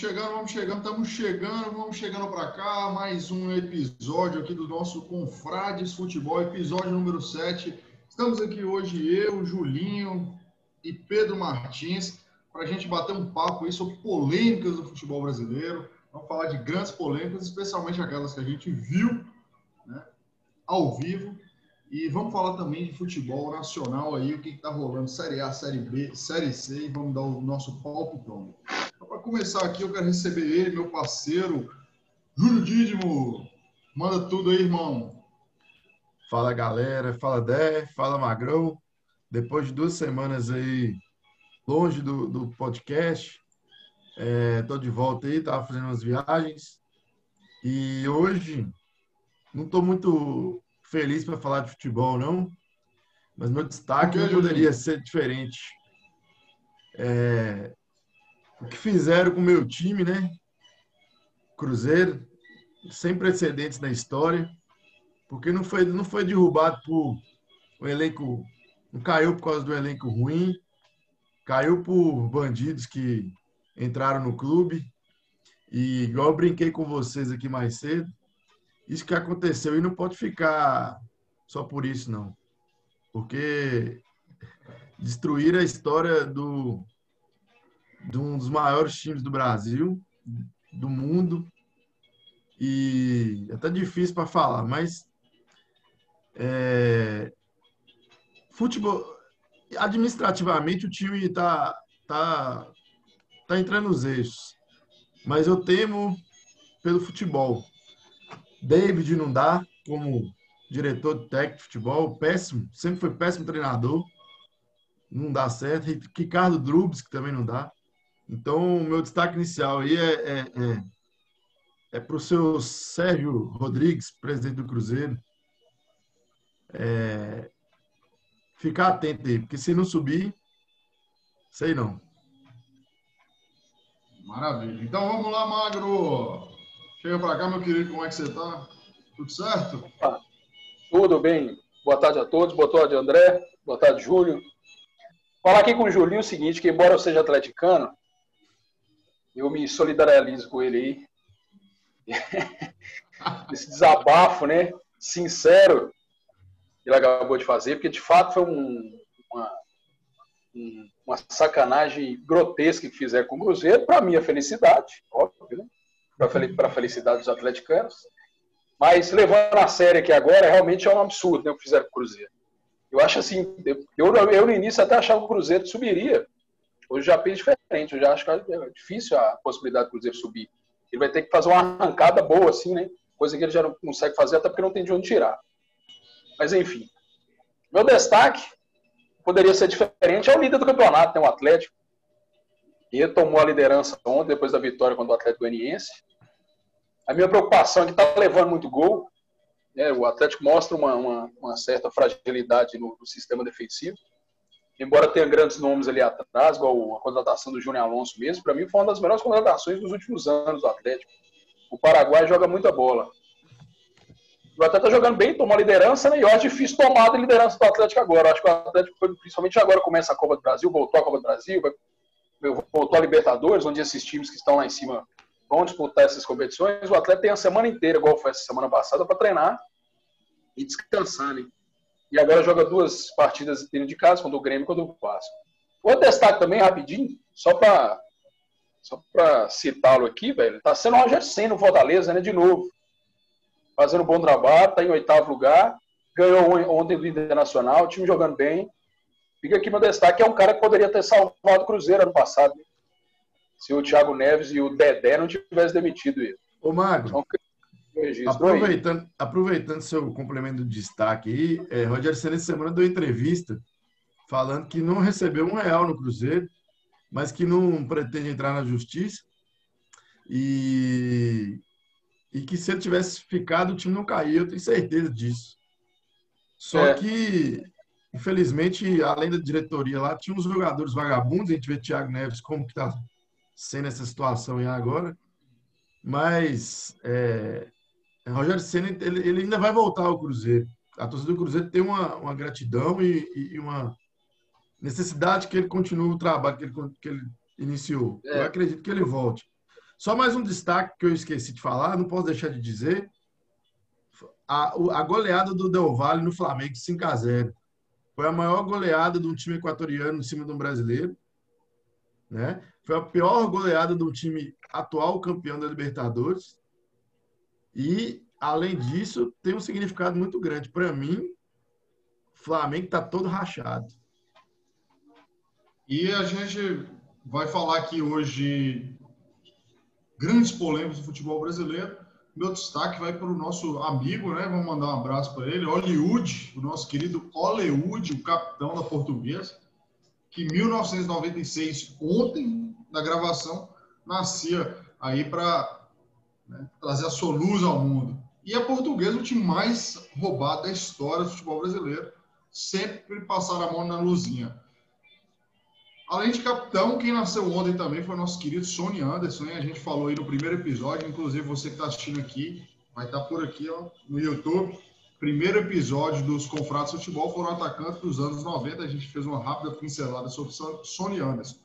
chegando, vamos chegando, estamos chegando, vamos chegando para cá. Mais um episódio aqui do nosso Confrades Futebol, episódio número 7. Estamos aqui hoje, eu, Julinho e Pedro Martins, para a gente bater um papo aí sobre polêmicas do futebol brasileiro. Vamos falar de grandes polêmicas, especialmente aquelas que a gente viu né, ao vivo. E vamos falar também de futebol nacional aí, o que está rolando, Série A, Série B, Série C, e vamos dar o nosso palpitão. Para começar aqui, eu quero receber ele, meu parceiro, Júlio Dídimo. Manda tudo aí, irmão. Fala, galera. Fala, Dé. Fala, Magrão. Depois de duas semanas aí longe do, do podcast, estou é, de volta aí, estava fazendo umas viagens. E hoje não estou muito feliz para falar de futebol, não. Mas meu destaque não poderia ser diferente. É, o que fizeram com o meu time, né? Cruzeiro, sem precedentes na história, porque não foi, não foi derrubado por o elenco, não caiu por causa do elenco ruim, caiu por bandidos que entraram no clube. E igual eu brinquei com vocês aqui mais cedo, isso que aconteceu e não pode ficar só por isso, não. Porque destruir a história do, de um dos maiores times do Brasil, do mundo, e é até difícil para falar, mas é, futebol, administrativamente o time está tá, tá entrando nos eixos, mas eu temo pelo futebol. David não dá como diretor técnico de futebol, péssimo, sempre foi péssimo treinador, não dá certo. Ricardo Drubs, que também não dá. Então, o meu destaque inicial aí é, é, é, é para o seu Sérgio Rodrigues, presidente do Cruzeiro. É, ficar atento aí, porque se não subir, sei não. Maravilha. Então vamos lá, Magro. Chega para cá, meu querido, como é que você está? Tudo certo? Ah, tudo bem. Boa tarde a todos. Boa tarde, André. Boa tarde, Júlio. Falar aqui com o Julinho o seguinte, que embora eu seja atleticano, eu me solidarizo com ele aí. Esse desabafo, né? Sincero, que ele acabou de fazer, porque de fato foi um, uma, uma sacanagem grotesca que fizeram com o Cruzeiro, para minha felicidade, óbvio, né? para a felicidade dos atleticanos. Mas levando a sério aqui agora, realmente é um absurdo né, o que fizeram com o Cruzeiro. Eu acho assim, eu, eu no início até achava que o Cruzeiro subiria. Hoje já penso diferente, eu já acho que é difícil a possibilidade do Cruzeiro subir. Ele vai ter que fazer uma arrancada boa, assim, né? Coisa que ele já não consegue fazer, até porque não tem de onde tirar. Mas enfim. Meu destaque poderia ser diferente, é o líder do campeonato, né, o Atlético. E tomou a liderança ontem, depois da vitória contra o Atlético Goianiense. A minha preocupação é que está levando muito gol. Né? O Atlético mostra uma, uma, uma certa fragilidade no, no, sistema defensivo. Embora tenha grandes nomes ali atrás, igual a contratação do Júnior Alonso mesmo, para mim foi uma das melhores contratações dos últimos anos do Atlético. O Paraguai joga muita bola. O Atlético está jogando bem, tomou a liderança, né? E eu acho difícil tomar a liderança do Atlético agora. Acho que o Atlético, principalmente agora, começa a Copa do Brasil, voltou à Copa do Brasil, voltou a Libertadores, onde esses times que estão lá em cima vão disputar essas competições, o atleta tem a semana inteira, igual foi essa semana passada, para treinar e descansar, né? E agora joga duas partidas dentro de casa, contra o Grêmio e contra o Vasco. Outro destaque também, rapidinho, só para só citá-lo aqui, velho, tá sendo o Roger Senna no Fortaleza, né, de novo. Fazendo um bom trabalho, tá em oitavo lugar, ganhou ontem do Internacional, o time jogando bem. Fica aqui meu destaque, é um cara que poderia ter salvado o Cruzeiro ano passado. Né? se o Thiago Neves e o Dedé não tivessem demitido ele. Ô, Magro, então, aproveitando, aproveitando seu complemento de destaque aí, é, Roger Senna essa semana deu entrevista falando que não recebeu um real no Cruzeiro, mas que não pretende entrar na justiça e, e que se ele tivesse ficado, o time não caía, eu tenho certeza disso. Só é. que, infelizmente, além da diretoria lá, tinha uns jogadores vagabundos, a gente vê Thiago Neves como que tá sendo essa situação aí agora. Mas é, Rogério Senna ele, ele, ainda vai voltar ao Cruzeiro. A torcida do Cruzeiro tem uma, uma gratidão e, e, uma necessidade que ele continue o trabalho que ele, que ele iniciou. É. Eu acredito que ele volte. Só mais um destaque que eu esqueci de falar, não posso deixar de dizer. A, a goleada do Del Valle no Flamengo, 5 a 0 Foi a maior goleada de um time equatoriano em cima de um brasileiro. Né? Foi a pior goleada de um time atual campeão da Libertadores. E, além disso, tem um significado muito grande. Para mim, Flamengo está todo rachado. E a gente vai falar aqui hoje grandes polêmicas do futebol brasileiro. Meu destaque vai para o nosso amigo, né? Vamos mandar um abraço para ele, Hollywood, o nosso querido Hollywood, o capitão da portuguesa, que em 1996, ontem, na gravação, nascia aí para né, trazer a sua luz ao mundo. E a portuguesa, o time mais roubado da história do futebol brasileiro, sempre passar a mão na luzinha. Além de capitão, quem nasceu ontem também foi nosso querido Sony Anderson. Hein? A gente falou aí no primeiro episódio, inclusive você que está assistindo aqui, vai estar tá por aqui ó, no YouTube. Primeiro episódio dos Confratos Futebol foram atacantes dos anos 90. A gente fez uma rápida pincelada sobre Sony Anderson.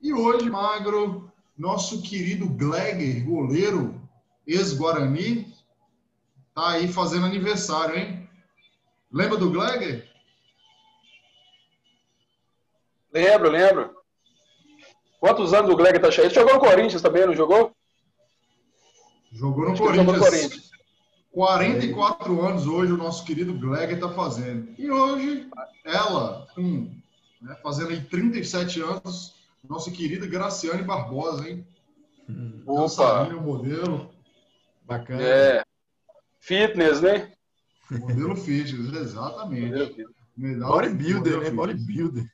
E hoje, Magro, nosso querido Gleger, goleiro, ex-Guarani, tá aí fazendo aniversário, hein? Lembra do Gleger? Lembro, lembro. Quantos anos o Gleg tá cheio? Ele jogou no Corinthians também, não jogou? Jogou no, Corinthians. Jogou no Corinthians. 44 é. anos hoje o nosso querido Gleg está fazendo. E hoje, ela, com, né, fazendo aí 37 anos, nossa querida Graciane Barbosa, hein? Opa! modelo. Bacana. É. Fitness, né? Modelo fitness, exatamente. Bodybuilder, né? Bodybuilder.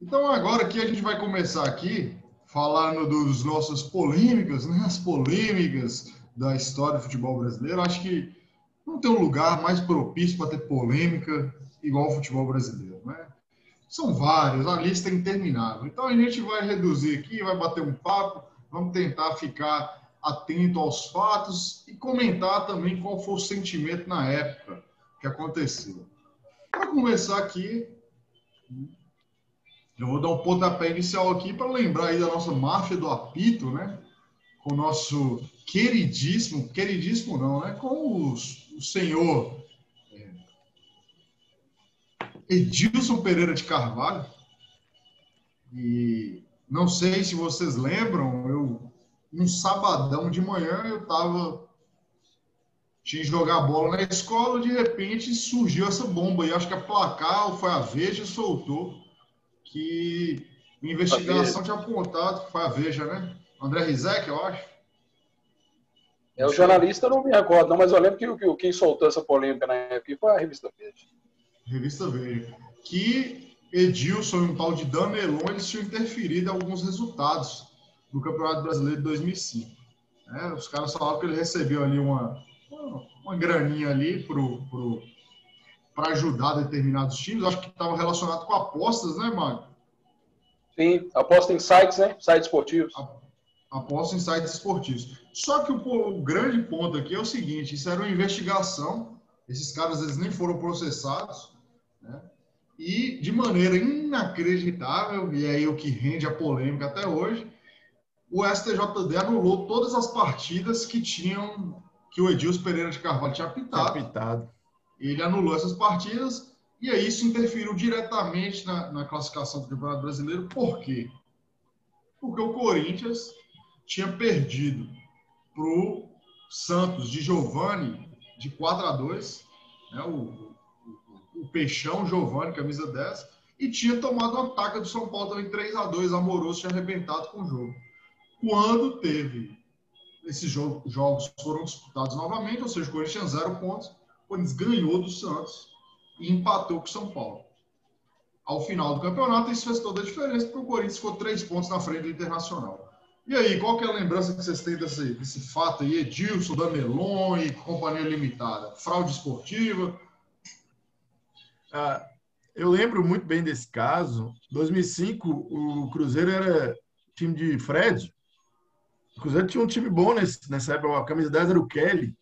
Então agora aqui a gente vai começar aqui falando dos nossas polêmicas, né? As polêmicas da história do futebol brasileiro. Acho que não tem um lugar mais propício para ter polêmica igual o futebol brasileiro, né? São vários, a lista é interminável. Então a gente vai reduzir aqui, vai bater um papo, vamos tentar ficar atento aos fatos e comentar também qual foi o sentimento na época que aconteceu. Para começar aqui, eu vou dar um pontapé inicial aqui para lembrar aí da nossa máfia do apito, né? Com o nosso queridíssimo, queridíssimo não, né? Com o, senhor é, Edilson Pereira de Carvalho. E não sei se vocês lembram, eu um sabadão de manhã eu estava tinha que jogar bola na escola, de repente surgiu essa bomba e acho que a placar foi a Veja soltou que a investigação tinha apontado, que foi a Veja, né? André Rizek, eu acho. É, o jornalista não me recordo, não, mas eu lembro que, que quem soltou essa polêmica na época foi a revista Veja. Revista Veja. Que Edilson e um tal de Danelon eles tinham interferido em alguns resultados do Campeonato Brasileiro de 2005. É, os caras falavam que ele recebeu ali uma, uma, uma graninha ali pro, pro, para ajudar determinados times. Acho que estava relacionado com apostas, né, Mário? Sim, aposta em sites, né? Sites esportivos. Aposta em sites esportivos. Só que o, o, grande ponto aqui é o seguinte: isso era uma investigação, esses caras eles nem foram processados, né? E de maneira inacreditável, e é aí o que rende a polêmica até hoje, o STJD anulou todas as partidas que tinham que o Edilson Pereira de Carvalho tinha apitado. Tinha apitado ele anulou essas partidas e aí isso interferiu diretamente na, na classificação do Campeonato Brasileiro. Por quê? Porque o Corinthians tinha perdido para o Santos de Giovani de 4 a 2, né, o, o, o Peixão Giovani, camisa 10, e tinha tomado um ataque do São Paulo também 3 a 2 amoroso, tinha arrebentado com o jogo. Quando teve esses jogos foram disputados novamente, ou seja, o Corinthians zero pontos, Corinthians ganhou do Santos e empatou com o São Paulo. Ao final do campeonato, isso fez toda a diferença, porque o Corinthians ficou três pontos na frente do Internacional. E aí, qual que é a lembrança que vocês têm desse, desse fato aí? Edilson, Danelon e Companhia Limitada? Fraude esportiva? Ah, eu lembro muito bem desse caso. 2005, o Cruzeiro era time de Fred. O Cruzeiro tinha um time bom nesse, nessa época. A camisa 10 era o Kelly.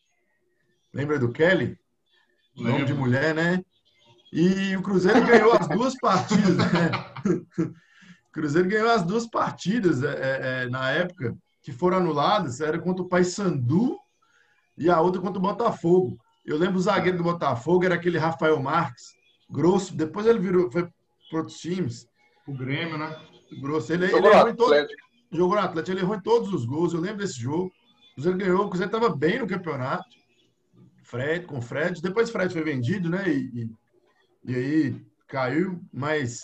Lembra do Kelly? Nome de mulher, né? E o Cruzeiro ganhou as duas partidas. Né? O Cruzeiro ganhou as duas partidas é, é, é, na época. que foram anuladas era contra o Paysandu e a outra contra o Botafogo. Eu lembro o zagueiro do Botafogo era aquele Rafael Marques, grosso. Depois ele virou, foi para outros times. O Grêmio, né? Grosso. Ele, ele errou em todo, jogou no Atlético, ele errou em todos os gols. Eu lembro desse jogo. O Cruzeiro ganhou, o Cruzeiro estava bem no campeonato. Fred, com Fred. Depois Fred foi vendido, né? E, e, e aí caiu, mas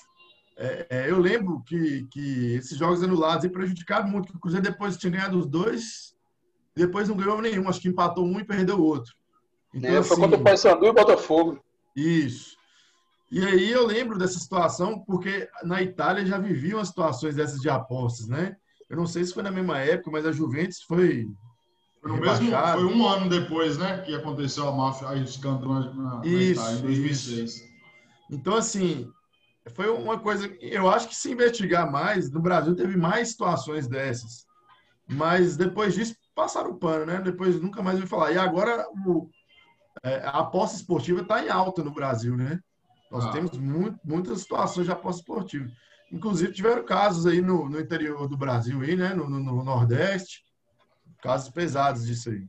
é, é, eu lembro que, que esses jogos anulados aí prejudicaram muito, o Cruzeiro depois tinha ganhado os dois, depois não ganhou nenhum, acho que empatou um e perdeu o outro. Então, é, foi assim, contra o Paysandu e Botafogo. Isso. E aí eu lembro dessa situação, porque na Itália já viviam as situações dessas de apostas, né? Eu não sei se foi na mesma época, mas a Juventus foi. Foi, mesmo, foi um ano depois, né? Que aconteceu a máfia, aí os escândalo na, na Itália, em 2006. Isso. Então, assim, foi uma coisa. Eu acho que se investigar mais, no Brasil teve mais situações dessas. Mas depois disso, passaram o pano, né? Depois nunca mais ouvi falar. E agora o, é, a aposta esportiva está em alta no Brasil, né? Nós ah. temos muito, muitas situações de aposta esportiva. Inclusive, tiveram casos aí no, no interior do Brasil, aí, né? No, no, no, Nordeste. Casos pesados disso aí.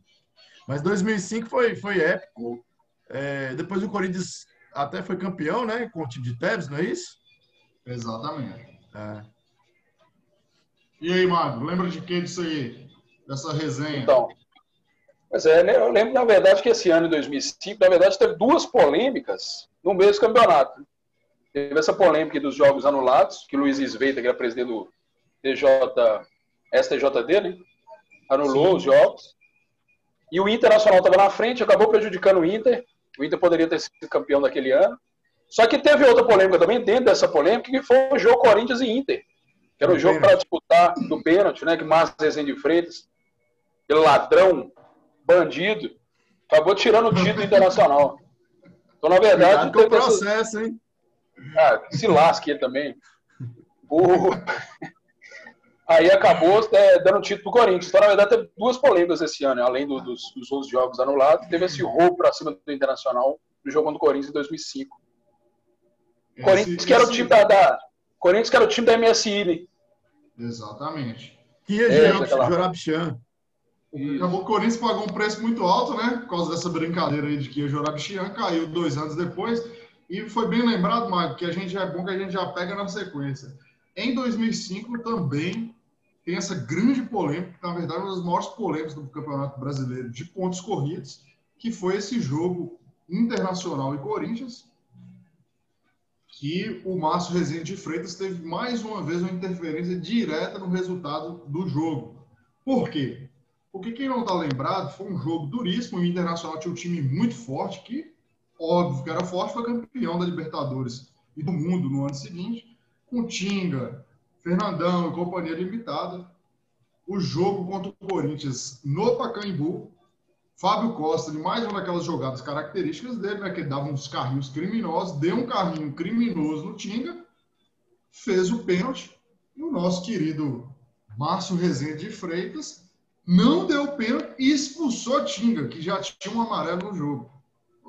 Mas 2005 foi, foi épico. É, depois o Corinthians até foi campeão, né? Com o time de Tevez, não é isso? Exatamente. É. E aí, Mago, lembra de que disso aí? Dessa resenha? Então, mas é, né, eu lembro, na verdade, que esse ano, em 2005, na verdade, teve duas polêmicas no mesmo campeonato. Teve essa polêmica dos jogos anulados, que Luiz Sveita, que era presidente do DJ, STJD, né? anulou Sim. os jogos. E o Internacional estava na frente, acabou prejudicando o Inter. O Inter poderia ter sido campeão daquele ano. Só que teve outra polêmica também, dentro dessa polêmica, que foi o jogo Corinthians e Inter. Que era o jogo para disputar do pênalti, né? Que Márcio Rezende de Freitas, aquele ladrão, bandido, acabou tirando o título internacional. Então, na verdade. Cuidado com o processo, hein? Ah, se lasque ele também. O... Aí acabou é, dando título pro Corinthians. Então, na verdade, teve duas polêmicas esse ano, além do, dos, dos outros jogos anulados. Teve esse roubo para cima do Internacional no jogo do Corinthians em 2005. Esse, Corinthians que era o time da, da, Corinthians que era o time da MSI, né? Exatamente. Que é, é Jorabichan. Acabou que o Corinthians pagou um preço muito alto, né? Por causa dessa brincadeira aí de que o Jorabichan caiu dois anos depois. E foi bem lembrado, Marco, que a gente é bom que a gente já pega na sequência. Em 2005 também tem essa grande polêmica, que na verdade é uma das maiores polêmicas do Campeonato Brasileiro de pontos corridos, que foi esse jogo Internacional e Corinthians, que o Márcio Rezende de Freitas teve mais uma vez uma interferência direta no resultado do jogo. Por quê? Porque quem não está lembrado, foi um jogo duríssimo, o Internacional tinha um time muito forte, que, óbvio que era forte, foi campeão da Libertadores e do mundo no ano seguinte, com Tinga, Fernandão e companhia limitada. O jogo contra o Corinthians no Pacaembu. Fábio Costa, de mais uma daquelas jogadas características dele, né? Que dava uns carrinhos criminosos, deu um carrinho criminoso no Tinga, fez o pênalti. E o nosso querido Márcio Rezende de Freitas não deu pênalti e expulsou Tinga, que já tinha um amarelo no jogo.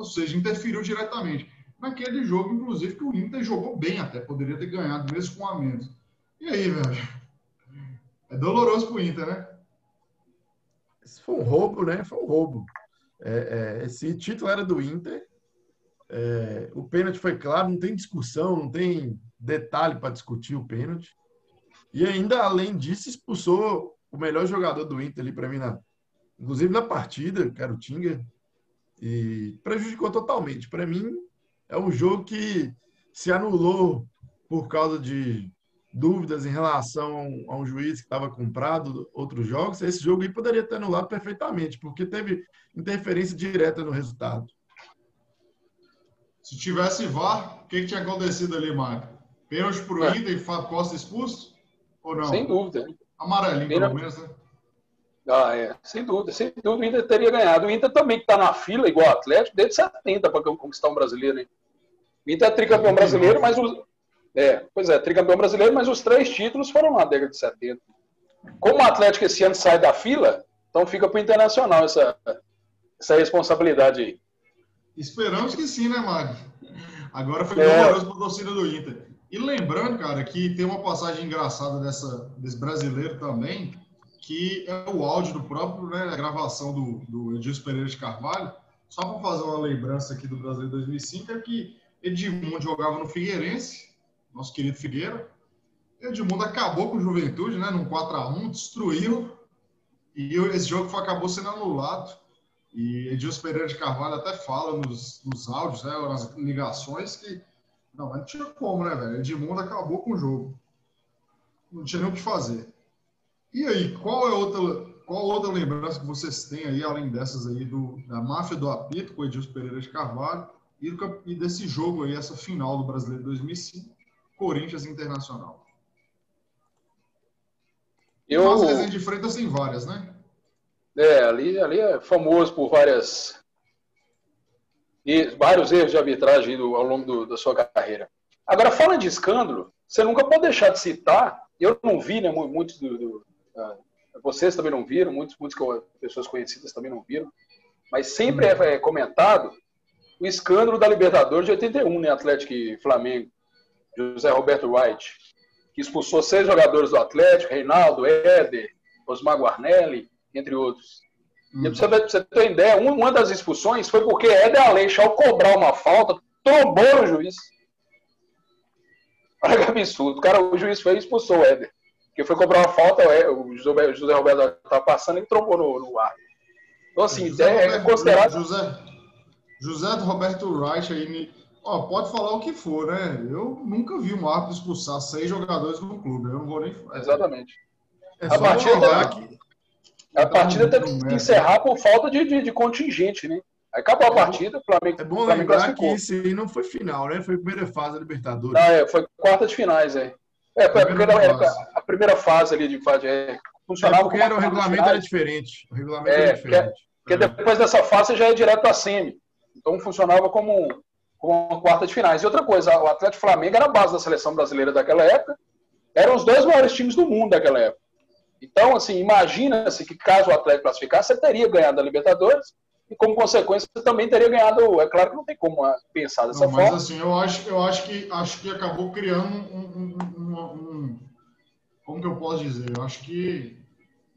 Ou seja, interferiu diretamente. Naquele jogo, inclusive, que o Inter jogou bem até, poderia ter ganhado, mesmo com a menos. E aí, velho? É doloroso pro Inter, né? Isso foi um roubo, né? Foi um roubo. É, é, esse título era do Inter. É, o pênalti foi claro, não tem discussão, não tem detalhe para discutir o pênalti. E ainda, além disso, expulsou o melhor jogador do Inter ali para mim, na, inclusive na partida, que era o Tinga. E prejudicou totalmente. Para mim, é um jogo que se anulou por causa de dúvidas em relação a um juiz que estava comprado outros jogos, esse jogo aí poderia ter anulado perfeitamente, porque teve interferência direta no resultado. Se tivesse VAR, o que, que tinha acontecido ali, Marco? Pênalti para o é. Inter e Fábio Costa expulso? Ou não? Sem dúvida. Amarelinho, pelo menos, né? Ah, é. Sem dúvida, sem dúvida o Inter teria ganhado. O Inter também está na fila, igual o Atlético, desde 70 para conquistar um brasileiro. Hein? O Inter é tricampeão brasileiro, mas os, é, pois é, tricampeão brasileiro, mas os três títulos foram na década de 70. Como o Atlético esse ano sai da fila, então fica para o Internacional essa, essa responsabilidade aí. Esperamos que sim, né, Mário? Agora foi é. doloroso para a torcida do Inter. E lembrando, cara, que tem uma passagem engraçada dessa, desse brasileiro também, que é o áudio do próprio, né, a gravação do, do Edilson Pereira de Carvalho. Só para fazer uma lembrança aqui do Brasil 2005, é que Edmundo jogava no Figueirense, nosso querido Figueira. Edmundo acabou com o Juventude, né, num 4x1, destruiu, e esse jogo acabou sendo anulado. E Edilson Pereira de Carvalho até fala nos, nos áudios, né, nas ligações, que não, não tinha como, né, velho? Edmundo acabou com o jogo. Não tinha nem o que fazer. E aí, qual é outra, qual outra lembrança que vocês têm aí, além dessas aí, do, da máfia do apito com o Edilson Pereira de Carvalho e, do, e desse jogo aí, essa final do Brasileiro 2005, Corinthians Internacional? Eu... As Resende de Freitas tem várias, né? É, ali, ali é famoso por várias e vários erros de arbitragem do, ao longo do, da sua carreira. Agora, falando de escândalo, você nunca pode deixar de citar, eu não vi, né, muitos do, vocês também não viram, muitos pessoas conhecidas também não viram, mas sempre é, é comentado o escândalo da Libertadores de 81, né, Atlético e Flamengo, José Roberto White, que expulsou seis jogadores do Atlético, Reinaldo, Éder, Osmar Guarnelli, entre outros. E pra você, pra ter ideia, uma das expulsões foi porque Éder Aleixo, ao cobrar uma falta, trombou o juiz. Olha que absurdo. O, cara, o juiz foi e expulsou o Éder. Porque foi cobrar uma falta, o José, José Roberto estava passando e trombou no, no ar. Então, assim, José é, Roberto, considerado. José, José Roberto Reich aí. Ó, pode falar o que for, né? Eu nunca vi um árbitro expulsar seis jogadores no clube. Eu não vou nem. Exatamente. É a partida, que... a partida teve que encerrar por falta de, de, de contingente, né? Aí acabou a é partida, o Flamengo. É bom Flamengo lembrar que isso aí não foi final, né? Foi primeira fase da Libertadores. Não, é, foi quarta de finais, é. É, foi a primeira, fase. a primeira fase ali de fase. É, funcionava é porque era, o regulamento era diferente. O regulamento é, era diferente. Porque, porque depois dessa fase já é direto para a semi. Então funcionava como, como uma quarta de finais. E outra coisa, o Atlético Flamengo era a base da seleção brasileira daquela época. Eram os dois maiores times do mundo daquela época. Então, assim, imagina-se que caso o Atlético classificasse, você teria ganhado a Libertadores e como consequência também teria ganhado. É claro que não tem como ah, pensar dessa não, forma. Mas assim, eu acho, eu acho que acho que acabou criando um, um, um, como que eu posso dizer? Eu acho que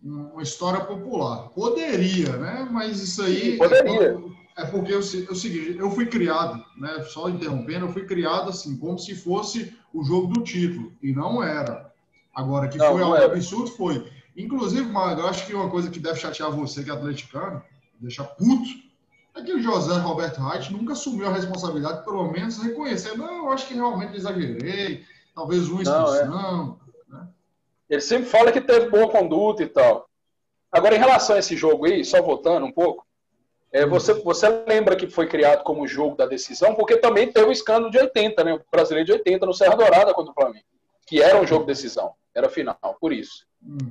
uma história popular. Poderia, né? Mas isso aí poderia. É, é porque eu, eu seguinte, eu fui criado, né? Só interrompendo, eu fui criado assim como se fosse o jogo do título e não era. Agora que não, foi algo absurdo foi. Inclusive, Mago, eu acho que uma coisa que deve chatear você que é atleticano deixar puto, é que o José Roberto Reit nunca assumiu a responsabilidade, pelo menos reconhecer, não, eu acho que realmente exagerei, talvez uma expulsão. É. né? Ele sempre fala que teve boa conduta e tal. Agora, em relação a esse jogo aí, só voltando um pouco, é, hum. você, você lembra que foi criado como jogo da decisão, porque também teve o escândalo de 80, né? O brasileiro de 80 no Serra Dourada contra o Flamengo, que era um jogo de decisão, era final, por isso.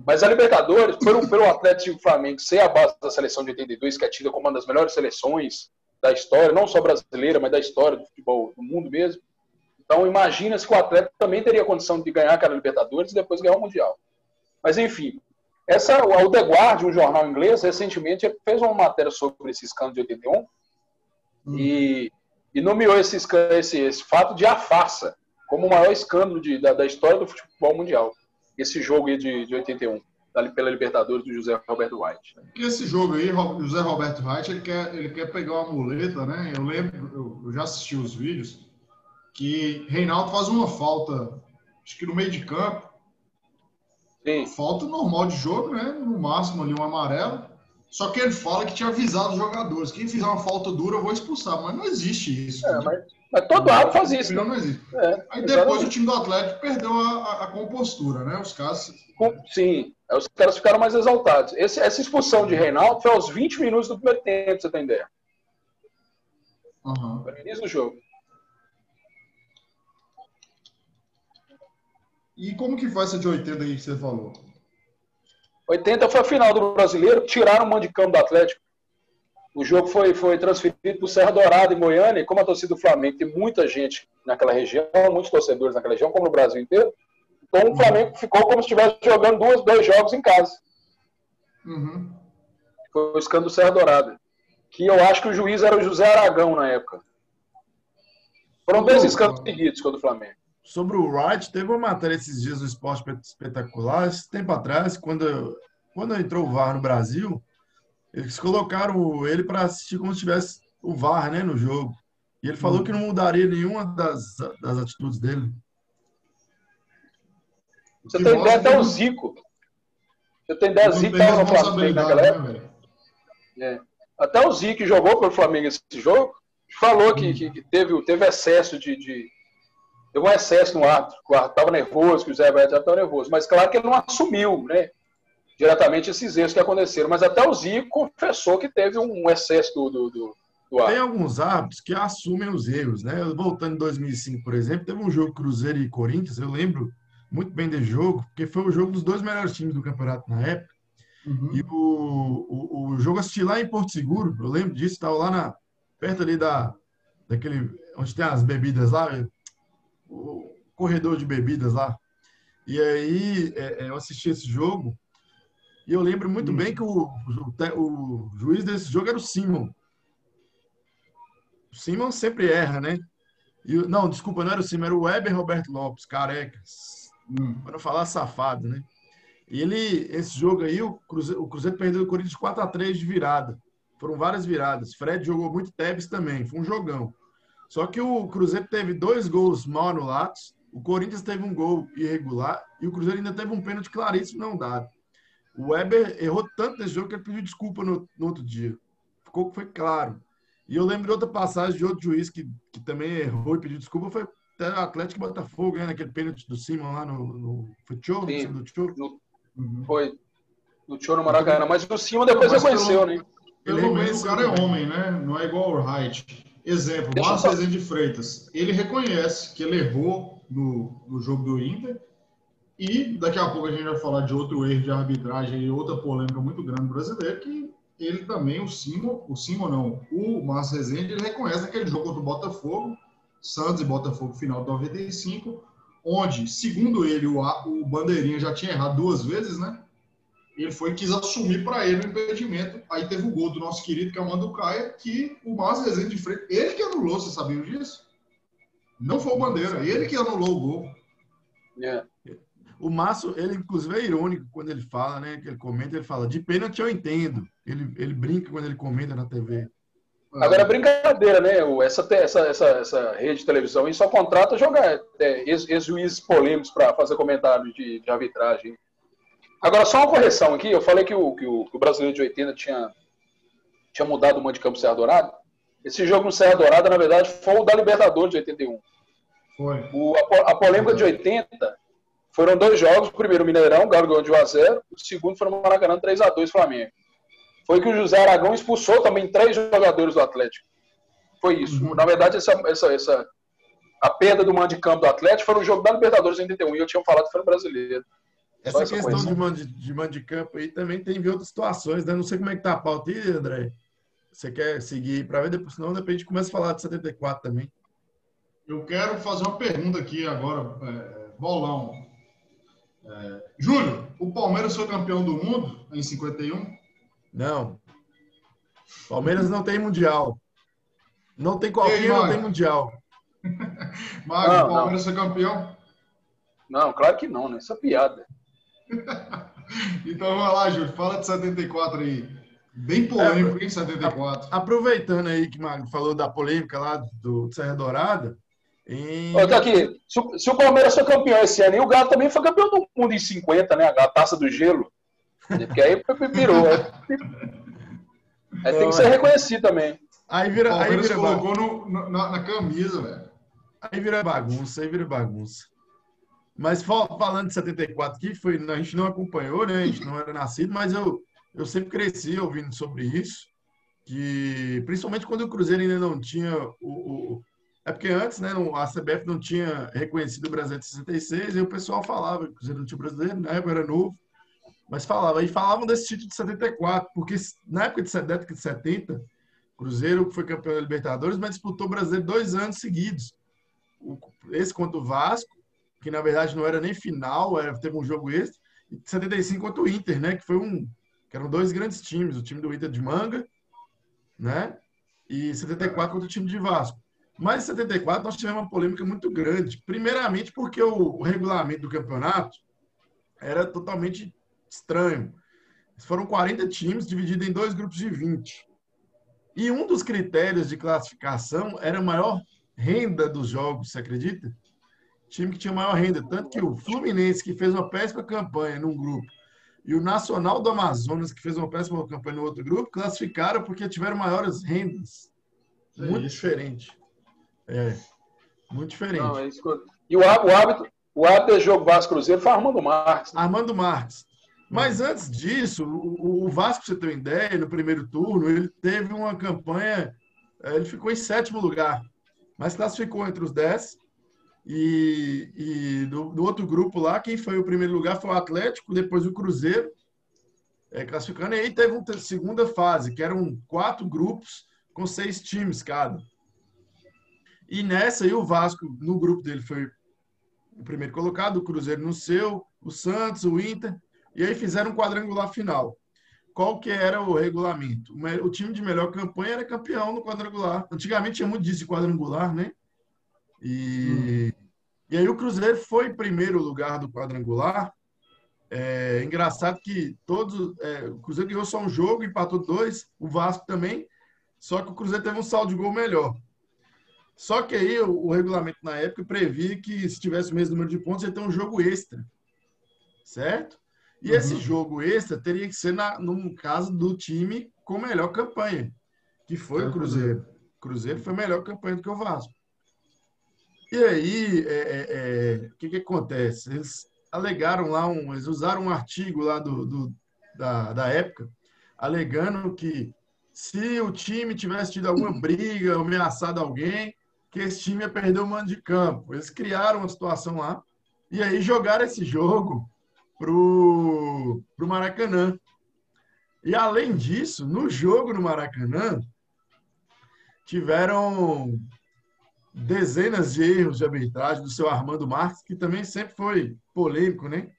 Mas a Libertadores, pelo, pelo Atlético Flamengo ser a base da seleção de 82, que é tida como uma das melhores seleções da história, não só brasileira, mas da história do futebol do mundo mesmo. Então, imagina-se que o Atlético também teria condição de ganhar aquela Libertadores e depois ganhar o Mundial. Mas, enfim, essa, o The Guardian, um jornal inglês, recentemente fez uma matéria sobre esse escândalo de 81 hum. e, e nomeou esse, esse, esse fato de a farsa como o maior escândalo de, da, da história do futebol mundial esse jogo aí de, de 81, pela Libertadores do José Roberto White. Esse jogo aí, José Roberto White, ele quer, ele quer pegar uma muleta, né? Eu lembro, eu, eu já assisti os vídeos, que Reinaldo faz uma falta, acho que no meio de campo. Sim. Falta normal de jogo, né? No máximo ali um amarelo. Só que ele fala que tinha avisado os jogadores. Quem fizer uma falta dura, eu vou expulsar. Mas não existe isso. É, mas mas todo árbitro faz isso. Não, não existe. É, Aí depois o time do Atlético perdeu a, a, a, compostura, né? Os caras. Sim, os caras ficaram mais exaltados. Esse, essa expulsão de Reinaldo foi aos 20 minutos do primeiro tempo, você tem ideia. Uhum. Foi no início do jogo. E como que foi essa de 80 aí que você falou? 80 foi a final do brasileiro, tiraram o campo do Atlético. O jogo foi, foi transferido para o Serra Dourada, em Goiânia, e como a torcida do Flamengo tem muita gente naquela região, muitos torcedores naquela região, como no Brasil inteiro, então o Flamengo ficou como se estivesse jogando duas, dois jogos em casa. Uhum. Foi o escândalo do Serra Dourada. Que eu acho que o juiz era o José Aragão na época. Foram dois escândalos seguidos contra o Flamengo. Sobre o Wright, teve uma matéria esses dias no Esporte Espetacular, esse tempo atrás, quando quando entrou o VAR no Brasil, eles colocaram ele para assistir como se tivesse o VAR, né, no jogo. E ele falou hum. que não mudaria nenhuma das, das atitudes dele. Você tem ideia até o Zico. Você tem ideia, o Zico estava no Flamengo naquela época. Né, é. Até o Zico jogou pelo Flamengo esse jogo, falou que, que, que teve, teve excesso de, de, Teve um excesso no árbitro, o árbitro estava nervoso, que o Zé Roberto estava nervoso. Mas claro que ele não assumiu, né? Diretamente esses erros que aconteceram. Mas até o Zico confessou que teve um excesso do, do, do, do Tem alguns árbitros que assumem os erros, né? Voltando em 2005, por exemplo, teve um jogo Cruzeiro e Corinthians, eu lembro muito bem desse jogo, porque foi o jogo dos dois melhores times do campeonato na época. Uhum. E o, o, o, jogo assisti lá em Porto Seguro, eu lembro disso, estava lá na, perto ali da, daquele, onde tem as bebidas lá, o corredor de bebidas lá. E aí é, é eu assisti esse jogo e eu lembro muito uhum. bem que o, o, o, juiz desse jogo era o Simon. O Simon sempre erra, né? E, não, desculpa, não era o Simon, era o Weber Roberto Lopes, carecas hum. para não falar safado, né? E ele, esse jogo aí, o Cruzeiro, o Cruzeiro perdeu o Corinthians 4 a 3 de virada. Foram várias viradas. Fred jogou muito, Tevez também. Foi um jogão. Só que o Cruzeiro teve dois gols mal anulados, o Corinthians teve um gol irregular e o Cruzeiro ainda teve um pênalti claríssimo não dado. O Weber errou tanto nesse jogo que ele pediu desculpa no, no outro dia. Ficou foi claro. E eu lembro de outra passagem de outro juiz que, que também errou e pediu desculpa, foi até o Atlético Botafogo, né? Naquele pênalti do Simon lá no, no foi Tchô, Sim, do Tchô? No, uhum. Foi. No Tchô no Maracanã. Mas o Simon depois reconheceu, né? Pelo menos o cara é homem, né? Não é igual o Wright. Exemplo, Márcio só... de Freitas. Ele reconhece que ele errou no, no jogo do Inter. E daqui a pouco a gente vai falar de outro erro de arbitragem e outra polêmica muito grande brasileira, que ele também, o Simon, o Simon não, o Márcio Rezende, ele reconhece aquele jogo contra o Botafogo, Santos e Botafogo final de 95, onde, segundo ele, o, o Bandeirinha já tinha errado duas vezes, né? Ele foi quis assumir para ele o impedimento. Aí teve o gol do nosso querido Camando Caia, que o Márcio Rezende de frente, ele que anulou, você sabia disso? Não foi o Bandeira, ele que anulou o gol. É. O Márcio, ele inclusive é irônico quando ele fala, né? Que ele comenta, ele fala, de pênalti eu entendo. Ele, ele brinca quando ele comenta na TV. Agora, brincadeira, né? Essa, essa, essa, essa rede de televisão aí só contrata jogar é, ex-juízes polêmicos para fazer comentários de, de, arbitragem. Agora, só uma correção aqui. Eu falei que o, que o, que o brasileiro de 80 tinha, tinha mudado o mando de campo Serra Dourada. Esse jogo no Serra Dourada, na verdade, foi o da Libertadores de 81. Foi. O, a, a polêmica de 80 foram dois jogos. O primeiro, Mineirão, o Galo ganhou de 1x0. O segundo foi no Maracanã, 3x2 Flamengo foi que o José Aragão expulsou também três jogadores do Atlético. Foi isso. Uhum. Na verdade, essa, essa, essa, a perda do mando de campo do Atlético foi no jogo da Libertadores em 81 e eu tinha falado que foi no brasileiro. Essa, questão de mando, de mando de campo aí também tem outras situações, né? Não sei como é que tá a pauta aí, André. Você quer seguir para ver depois, senão depois a gente começa a falar de 74 também. Eu quero fazer uma pergunta aqui agora, é, bolão. É, Júlio, o Palmeiras foi campeão do mundo em 51? Não. Palmeiras não tem mundial. Não tem qualquer, não tem mundial. Mário, o Palmeiras foi campeão? Não, claro que não, né? Essa é piada. então vamos lá, Júlio. Fala de 74 aí. Bem polêmico, é, hein, 74. Aproveitando aí que o Magno falou da polêmica lá do Serra Dourada. Em... Olha, tá aqui. Se, se, o Palmeiras foi campeão esse ano, e o Galo também foi campeão do mundo em 50, né? A taça do gelo. Porque aí virou. Aí tem que ser reconhecido também. Aí vira, aí vira colocou no, na, na, camisa, velho. Aí vira bagunça, aí vira bagunça. Mas falando de 74 aqui, foi, a gente não acompanhou, né? A gente não era nascido, mas eu, eu sempre cresci ouvindo sobre isso. Que, principalmente quando o Cruzeiro ainda não tinha o, o é porque antes, né, a CBF não tinha reconhecido o Brasil de 66 e o pessoal falava que o Cruzeiro não tinha brasileiro, na época era novo. Mas falava, e falavam desse título de 74, porque na época de, de 70, Cruzeiro foi campeão da Libertadores, mas disputou o Brasileiro dois anos seguidos. Esse contra o Vasco, que na verdade não era nem final, era, teve um jogo extra, e 75 contra o Inter, né? Que foi um. Que eram dois grandes times, o time do Inter de Manga, né? E 74 contra o time de Vasco. Mas em 74 nós tivemos uma polêmica muito grande. Primeiramente porque o, o regulamento do campeonato era totalmente estranho. Foram 40 times divididos em dois grupos de 20. E um dos critérios de classificação era a maior renda dos jogos, você acredita? Time que tinha maior renda. Tanto que o Fluminense, que fez uma péssima campanha num grupo, e o Nacional do Amazonas, que fez uma péssima campanha no outro grupo, classificaram porque tiveram maiores rendas. É muito isso. diferente. É. Muito diferente. Não, é e o, hábito, o hábito de jogo Vasco Cruzeiro foi Armando Marques. Né? Armando Marques. Mas antes disso, o, o Vasco, pra você ter uma ideia, no primeiro turno, ele teve uma campanha. É, ele ficou em sétimo lugar, mas classificou entre os dez. E, e do, do, outro grupo lá, quem foi o primeiro lugar foi o Atlético, depois o Cruzeiro, é, classificando. E aí teve uma segunda fase, que eram quatro grupos com seis times cada. E nessa aí o Vasco, no grupo dele, foi o primeiro colocado, o Cruzeiro no seu, o Santos, o Inter, e aí fizeram um quadrangular final. Qual que era o regulamento? O time de melhor campanha era campeão no quadrangular. Antigamente tinha muito disso de quadrangular, né? E, hum. e aí o Cruzeiro foi primeiro lugar do quadrangular. É engraçado que todos. É, o Cruzeiro ganhou só um jogo, empatou dois, o Vasco também. Só que o Cruzeiro teve um saldo de gol melhor. Só que aí o, o regulamento na época previa que se tivesse o mesmo número de pontos, ia ter um jogo extra. Certo? E uhum. esse jogo extra teria que ser na, no caso do time com melhor campanha, que foi é o Cruzeiro. Cruzeiro foi melhor campanha do que o Vasco. E aí, é, é, é, o que, que acontece? Eles alegaram lá, um, eles usaram um artigo lá do, do da, da época, alegando que se o time tivesse tido alguma briga, ameaçado alguém, que esse time ia perder o mando de campo. Eles criaram uma situação lá e aí jogaram esse jogo pro, pro Maracanã. E além disso, no jogo no Maracanã, tiveram dezenas de erros de arbitragem do seu Armando Marques, que também sempre foi polêmico, né?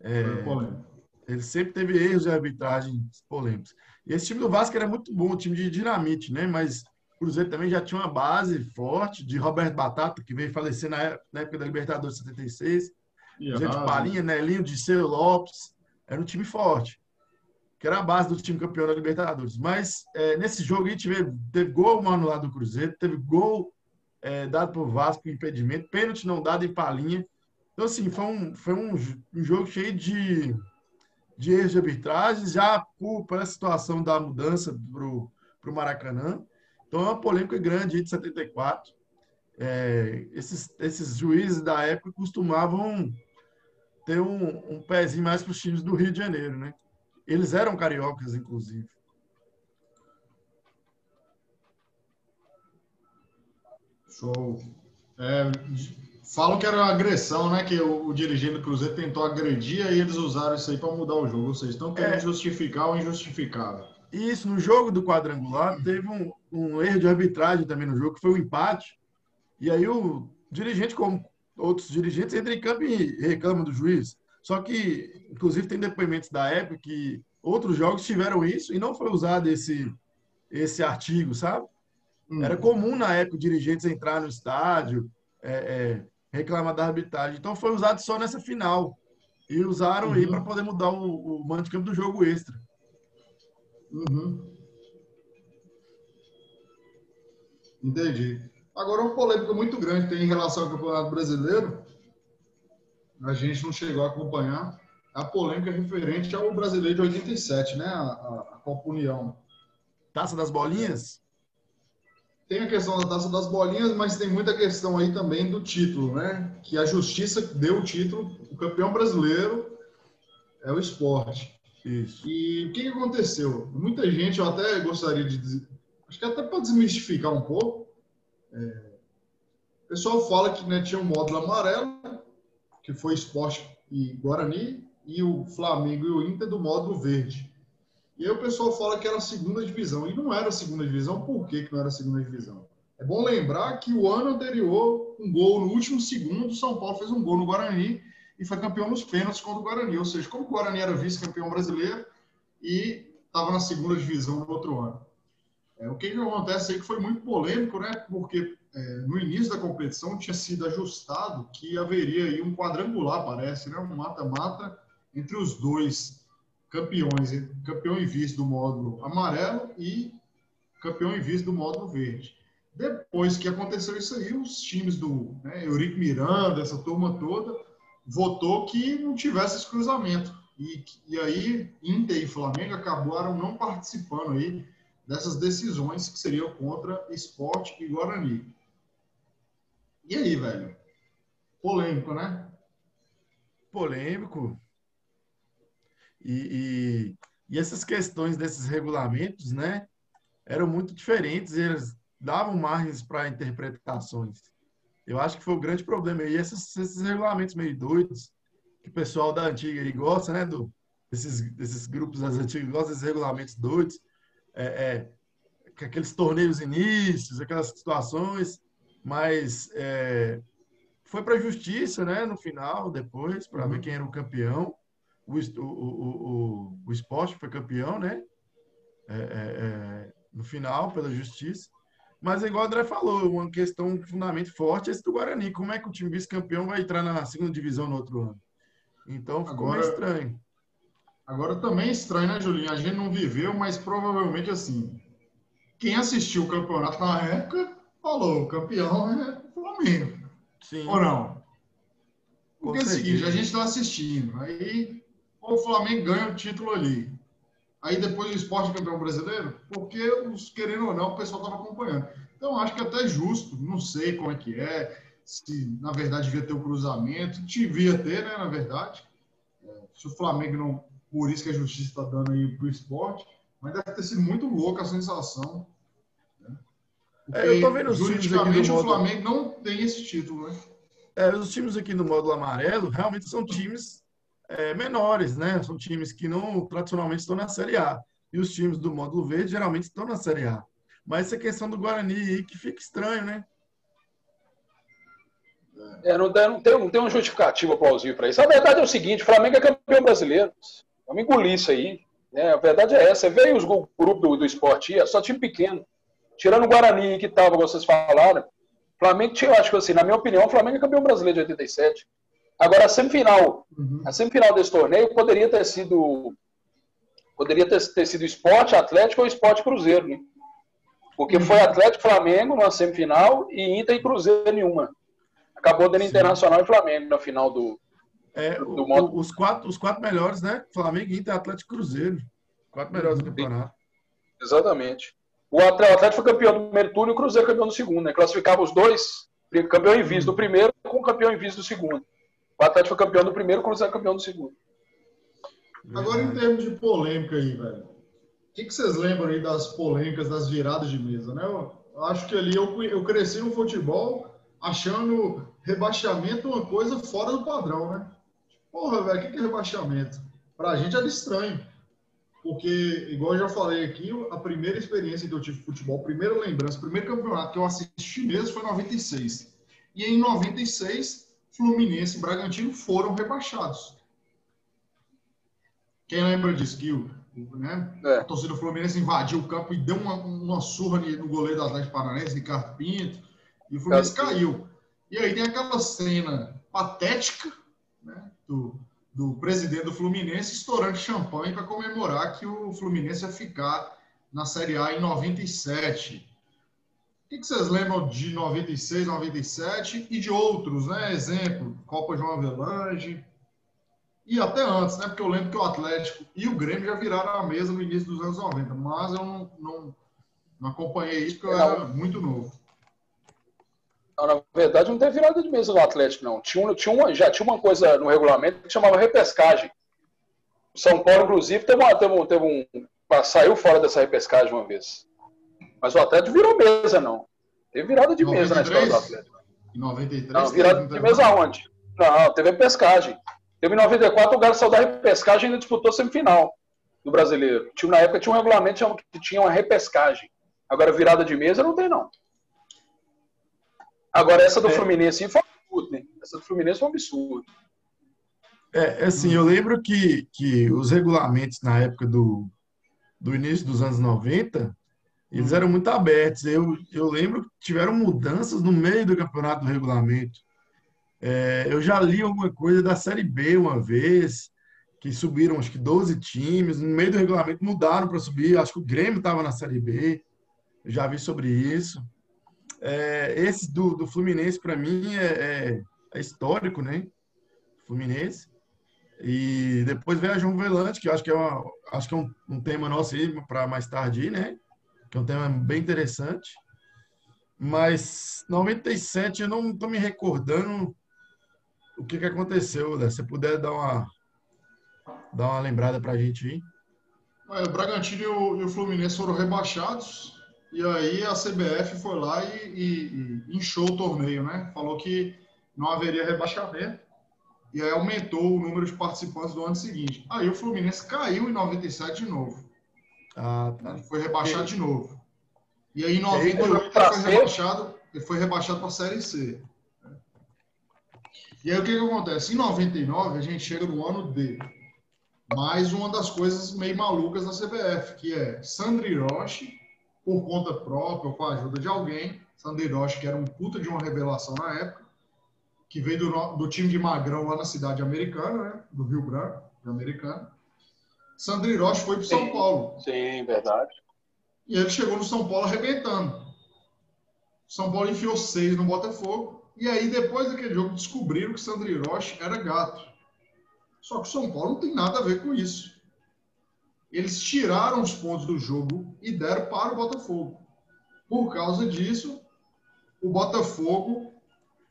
É, polêmico. Ele sempre teve erros de arbitragem polêmicos. E esse time do Vasco era muito bom, um time de dinamite, né? Mas o Cruzeiro também já tinha uma base forte de Roberto Batata, que veio falecer na época da Libertadores 76. Yeah. Gente Palinha, Nelinho, Disseu Lopes. Era um time forte. Que era a base do time campeão da Libertadores. Mas é, nesse jogo aí teve, teve gol mano lá do Cruzeiro, teve gol é, dado por Vasco, impedimento, pênalti não dado em Palinha. Então, assim, foi um, foi um, um jogo cheio de, de erros de arbitragem, já por essa situação da mudança para o Maracanã. Então, é uma polêmica grande de 74. É, esses, esses juízes da época costumavam ter um, um pezinho mais para os times do Rio de Janeiro, né? Eles eram cariocas, inclusive. Show. É, falam que era uma agressão, né? Que o, o, dirigente do Cruzeiro tentou agredir e eles usaram isso aí para mudar o jogo. Seja, estão querendo é, justificar o injustificável. Isso, no jogo do quadrangular, teve um, um erro de arbitragem também no jogo, que foi um empate. E aí o dirigente, como outros dirigentes entram em campo e reclamam do juiz. Só que, inclusive, tem depoimentos da época que outros jogos tiveram isso e não foi usado esse, esse artigo, sabe? Hum. Era comum na época dirigentes entrar no estádio, é, é, reclamar da arbitragem. Então foi usado só nessa final. E usaram uhum. aí para poder mudar o, o mando de campo do jogo extra. Uhum. Entendi. Agora, uma polêmica muito grande tem em relação ao Campeonato Brasileiro, a gente não chegou a acompanhar, a polêmica referente ao Brasileiro de 87, né? A, a, a Copa União. Taça das Bolinhas? Tem a questão da Taça das Bolinhas, mas tem muita questão aí também do título, né? Que a Justiça deu o título, o campeão brasileiro é o esporte. Isso. E o que, que aconteceu? Muita gente, eu até gostaria de dizer, acho que até para desmistificar um pouco, é, o pessoal fala que né, tinha um módulo amarelo, que foi esporte e Guarani, e o Flamengo e o Inter do módulo verde. E aí o pessoal fala que era a segunda divisão. E não era a segunda divisão. Por que, que não era a segunda divisão? É bom lembrar que o ano anterior, um gol no último segundo, o São Paulo fez um gol no Guarani e foi campeão nos pênaltis contra o Guarani. Ou seja, como o Guarani era vice-campeão brasileiro e estava na segunda divisão no outro ano. É, o que, que acontece aí que foi muito polêmico, né? Porque é, no início da competição tinha sido ajustado que haveria aí um quadrangular, parece, né? Um mata-mata entre os dois. Campeões, campeão em vice do módulo amarelo e campeão em vice do módulo verde. Depois que aconteceu isso aí, os times do né, Eurico Miranda, essa turma toda, votou que não tivesse esse cruzamento. E, e aí, Inter e Flamengo acabaram não participando aí dessas decisões que seriam contra Esporte e Guarani. E aí, velho? Polêmico, né? Polêmico. E, e, e essas questões desses regulamentos, né, eram muito diferentes, eles davam margens para interpretações. Eu acho que foi o grande problema. E esses, esses regulamentos meio doidos, que o pessoal da antiga gosta, né, do, desses, desses grupos das antigas gostam desses regulamentos doidos, é, é, aqueles torneios inícios, aquelas situações, mas é, foi para a justiça, né, no final, depois, para uhum. ver quem era o campeão. O, o, o, o, esporte foi campeão, né? É, é, é, no final, pela justiça. Mas, igual o André falou, uma questão, um fundamento forte é esse do Guarani. Como é que o time vice-campeão vai entrar na segunda divisão no outro ano? Então, ficou agora, estranho. Agora, também é estranho, né, Julinho? A gente não viveu, mas provavelmente, assim, quem assistiu o campeonato na época falou, o campeão é o Flamengo. Sim. Ou não? Porque é o seguinte, a gente está assistindo, aí o Flamengo ganha o título ali. Aí depois o esporte campeão brasileiro, porque, os, querendo ou não, o pessoal estava acompanhando. Então, acho que é até justo, não sei como é que é, se na verdade devia ter o um cruzamento, devia ter, né, na verdade. É, se o Flamengo não. Por isso que a justiça está dando aí para o esporte, mas deve ter sido muito louca a sensação. Né? é, eu tô vendo os juridicamente o Flamengo não tem esse título, né? É, os times aqui no módulo amarelo realmente são times é, menores, né? São times que não tradicionalmente estão na Série A. E os times do módulo verde geralmente estão na Série A. Mas essa questão do Guarani aí que fica estranho, né? É, não, não, tem, não tem uma justificativa plausível para isso. A verdade é o seguinte: o Flamengo é campeão brasileiro. Vamos engolir isso aí. Né? A verdade é essa. Vê os grupos do, do esporte, é só time pequeno. Tirando o Guarani que estava, vocês falaram, Flamengo, eu acho que assim, na minha opinião, o Flamengo é campeão brasileiro de 87. Agora, a semifinal, uhum. a semifinal desse torneio poderia ter sido poderia ter, ter sido esporte Atlético ou esporte Cruzeiro, né? Porque foi Atlético Flamengo na semifinal e Inter e Cruzeiro nenhuma. Acabou dando Sim. Internacional e Flamengo na final do, é, do modo. Os quatro, os quatro melhores, né? Flamengo, Inter, Atlético e Cruzeiro. Quatro melhores do campeonato. Exatamente. O Atlético foi campeão do primeiro turno e o Cruzeiro campeão do segundo, né? Classificava os dois, campeão em vice do primeiro com campeão em vice do segundo. O Atlético foi campeão do primeiro, o Cruzeiro campeão do segundo. Agora, em termos de polêmica aí, velho. O que, que vocês lembram aí das polêmicas, das viradas de mesa, né? Eu acho que ali eu, eu cresci no futebol achando rebaixamento uma coisa fora do padrão, né? Porra, velho, o que, que é rebaixamento? Pra gente era estranho. Porque, igual eu já falei aqui, a primeira experiência que eu tive de futebol, a primeira lembrança, o primeiro campeonato que eu assisti mesmo foi em 96. E em 96, Fluminense e Bragantino foram rebaixados. Quem lembra disso? Que o, né, é. a torcida do Fluminense invadiu o campo e deu uma, uma surra no goleiro do Atlético Paranaense, Ricardo Pinto, e o Fluminense caiu. E aí tem aquela cena patética né, do, do presidente do Fluminense estourando champanhe para comemorar que o Fluminense ia ficar na Série A em 97. O que, vocês lembram de 96, 97 e de outros, né? Exemplo, Copa João Avelange. E até antes, né? Porque eu lembro que o Atlético e o Grêmio já viraram a mesa no início dos anos 90, mas eu não, não, não acompanhei isso porque eu era muito novo. Não, na verdade, não teve virada de mesa no Atlético, não. Tinha, tinha uma, já tinha uma coisa no regulamento que chamava repescagem. O São Paulo, inclusive, teve, uma, teve, um, teve um. Saiu fora dessa repescagem uma vez. Mas o Atlético virou mesa, não. Teve virada de 93? mesa na história do Atlético. Em 93? Não, virada de mesa aonde? Não, teve pescagem. Teve em 94, o Galo saiu da repescagem e ainda disputou semifinal do brasileiro. Tinha, na época tinha um regulamento que tinha uma repescagem. Agora, virada de mesa não tem, não. Agora, essa do é. Fluminense foi um absurdo, né? Essa do Fluminense foi um absurdo. É, assim, eu lembro que, que os regulamentos na época do, do início dos anos 90, eles eram muito abertos. Eu, eu lembro que tiveram mudanças no meio do campeonato do regulamento. É, eu já li alguma coisa da Série B uma vez, que subiram acho que 12 times, no meio do regulamento mudaram para subir, acho que o Grêmio estava na Série B, já vi sobre isso. É, esse do, do Fluminense, para mim, é, é, é, histórico, né? Fluminense. E depois vem a João Velante, que eu acho que é, uma, acho que é um, um tema nosso aí para mais tarde, né? Que é um tema bem interessante. Mas 97 eu não estou me recordando o que, que aconteceu, né? Se puder dar uma, dar uma lembrada para a gente aí. É, o Bragantino e o, e o, Fluminense foram rebaixados, e aí a CBF foi lá e, e, e, inchou o torneio, né? Falou que não haveria rebaixamento, e aí aumentou o número de participantes do ano seguinte. Aí o Fluminense caiu em 97 de novo. Ah, tá. Foi rebaixado de novo. E aí em 98 ele foi rebaixado, ele foi rebaixado para a Série C. E aí o que, que acontece? Em 99 a gente chega no ano D. Mais uma das coisas meio malucas da CBF, que é Sandri Roche, por conta própria ou com a ajuda de alguém, Sandri Roche, que era um puta de uma revelação na época, que veio do, do time de Magrão lá na cidade americana, né? do Rio Branco, de americana. Sandri Roche foi para São Paulo. Sim, verdade. E ele chegou no São Paulo arrebentando. São Paulo enfiou seis no Botafogo. E aí, depois daquele jogo, descobriram que Sandri Roche era gato. Só que o São Paulo não tem nada a ver com isso. Eles tiraram os pontos do jogo e deram para o Botafogo. Por causa disso, o Botafogo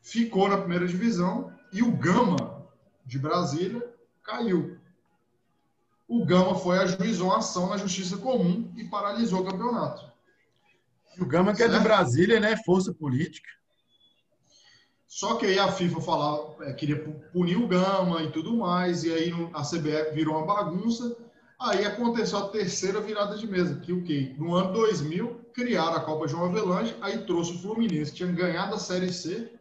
ficou na primeira divisão e o Gama de Brasília caiu. O Gama foi ajuizou a ação na Justiça Comum e paralisou o campeonato. E o Gama que é de Brasília, né? Força política. Só que aí a FIFA falava, é, queria punir o Gama e tudo mais, e aí a CBF virou uma bagunça. Aí aconteceu a terceira virada de mesa, que o quê? No ano 2000, criaram a Copa João Avelange, aí trouxe o Fluminense, que tinha ganhado a Série C,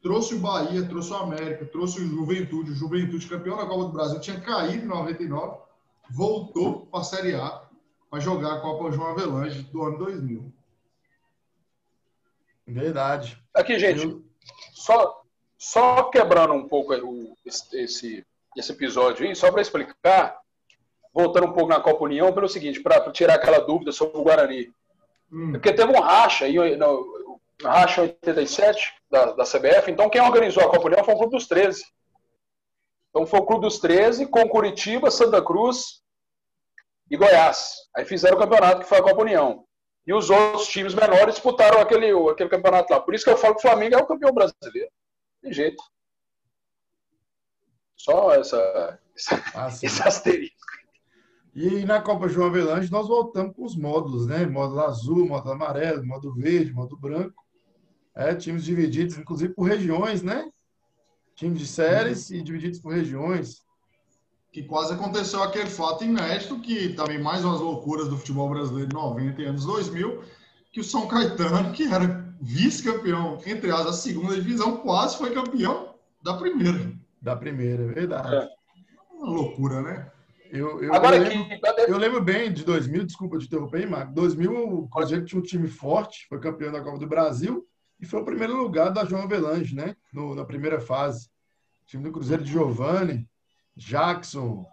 trouxe o Bahia, trouxe o América, trouxe o Juventude, o Juventude campeão da Copa do Brasil, tinha caído em 99, voltou para a Série A para jogar a Copa João Avelange do ano 2000. Verdade. Aqui, gente, Eu... só, só quebrando um pouco o, esse, esse episódio aí, só para explicar, voltando um pouco na Copa União, pelo seguinte, para tirar aquela dúvida sobre o Guarani. Hum. Porque teve um racha aí, no, no racha 87 da, da CBF, então quem organizou a Copa União foi o Clube dos 13. Então foi o Clube dos 13 com Curitiba, Santa Cruz e Goiás. Aí fizeram o campeonato que foi a Copa União. E os outros times menores disputaram aquele, aquele campeonato lá. Por isso que eu falo que o Flamengo é o campeão brasileiro. Tem jeito. Só essa, essa ah, esse asterisco. E na Copa João Avelange nós voltamos com os módulos, né? Módulo azul, módulo amarelo, módulo verde, módulo branco. É, times divididos, inclusive por regiões, né? Times de séries uhum. e divididos por regiões que quase aconteceu aquele fato inédito, que também mais umas loucuras do futebol brasileiro de 90 e anos 2000, que o São Caetano, que era vice-campeão, entre as da segunda divisão, quase foi campeão da primeira. Da primeira, é verdade. É. Uma loucura, né? Eu, eu, Agora eu, lembro, eu lembro bem de 2000, desculpa te interromper, Marco. 2000 o Cruzeiro tinha um time forte, foi campeão da Copa do Brasil e foi o primeiro lugar da João Avelange, né? No, na primeira fase. O time do Cruzeiro de Giovanni, Jackson,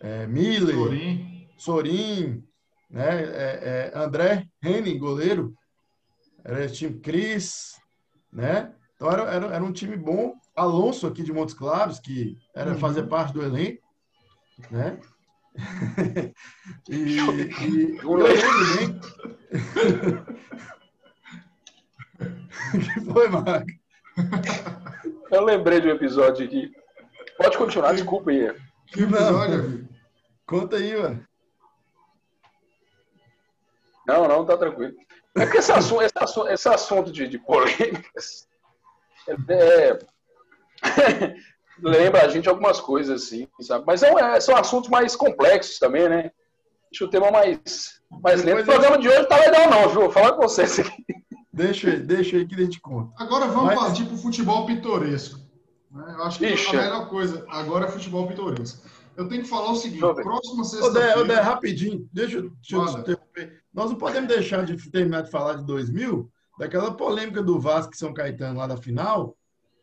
é, Miller, Sorin, Sorin né? É, é, André Henning, goleiro, era time Cris, né? Então era, era, era, um time bom. Alonso aqui de Montes Claros, que era uhum. fazer parte do elenco, né? e, e eu lembro bem. que foi, Marco? Eu lembrei de um episódio aqui Pode continuar, desculpa aí. Que episódio, Conta aí, mano. Não, não, tá tranquilo. É porque esse assunto, esse assunto, esse assunto de, de polêmicas é, lembra a gente algumas coisas, assim, sabe? Mas é, são assuntos mais complexos também, né? Deixa o tema mais, mais lento. O programa de hoje tá legal, não, viu? Vou falar com vocês aqui. Deixa, deixa aí que a gente conta. Agora vamos Mas... partir pro futebol pitoresco. Né? Eu acho que Ixi. a melhor coisa agora é futebol pitoresco. Eu tenho que falar o seguinte: próxima sexta-feira. Odé, rapidinho, deixa, deixa eu interromper. Nós não podemos deixar de terminar de falar de 2000, daquela polêmica do Vasco e São Caetano lá da final,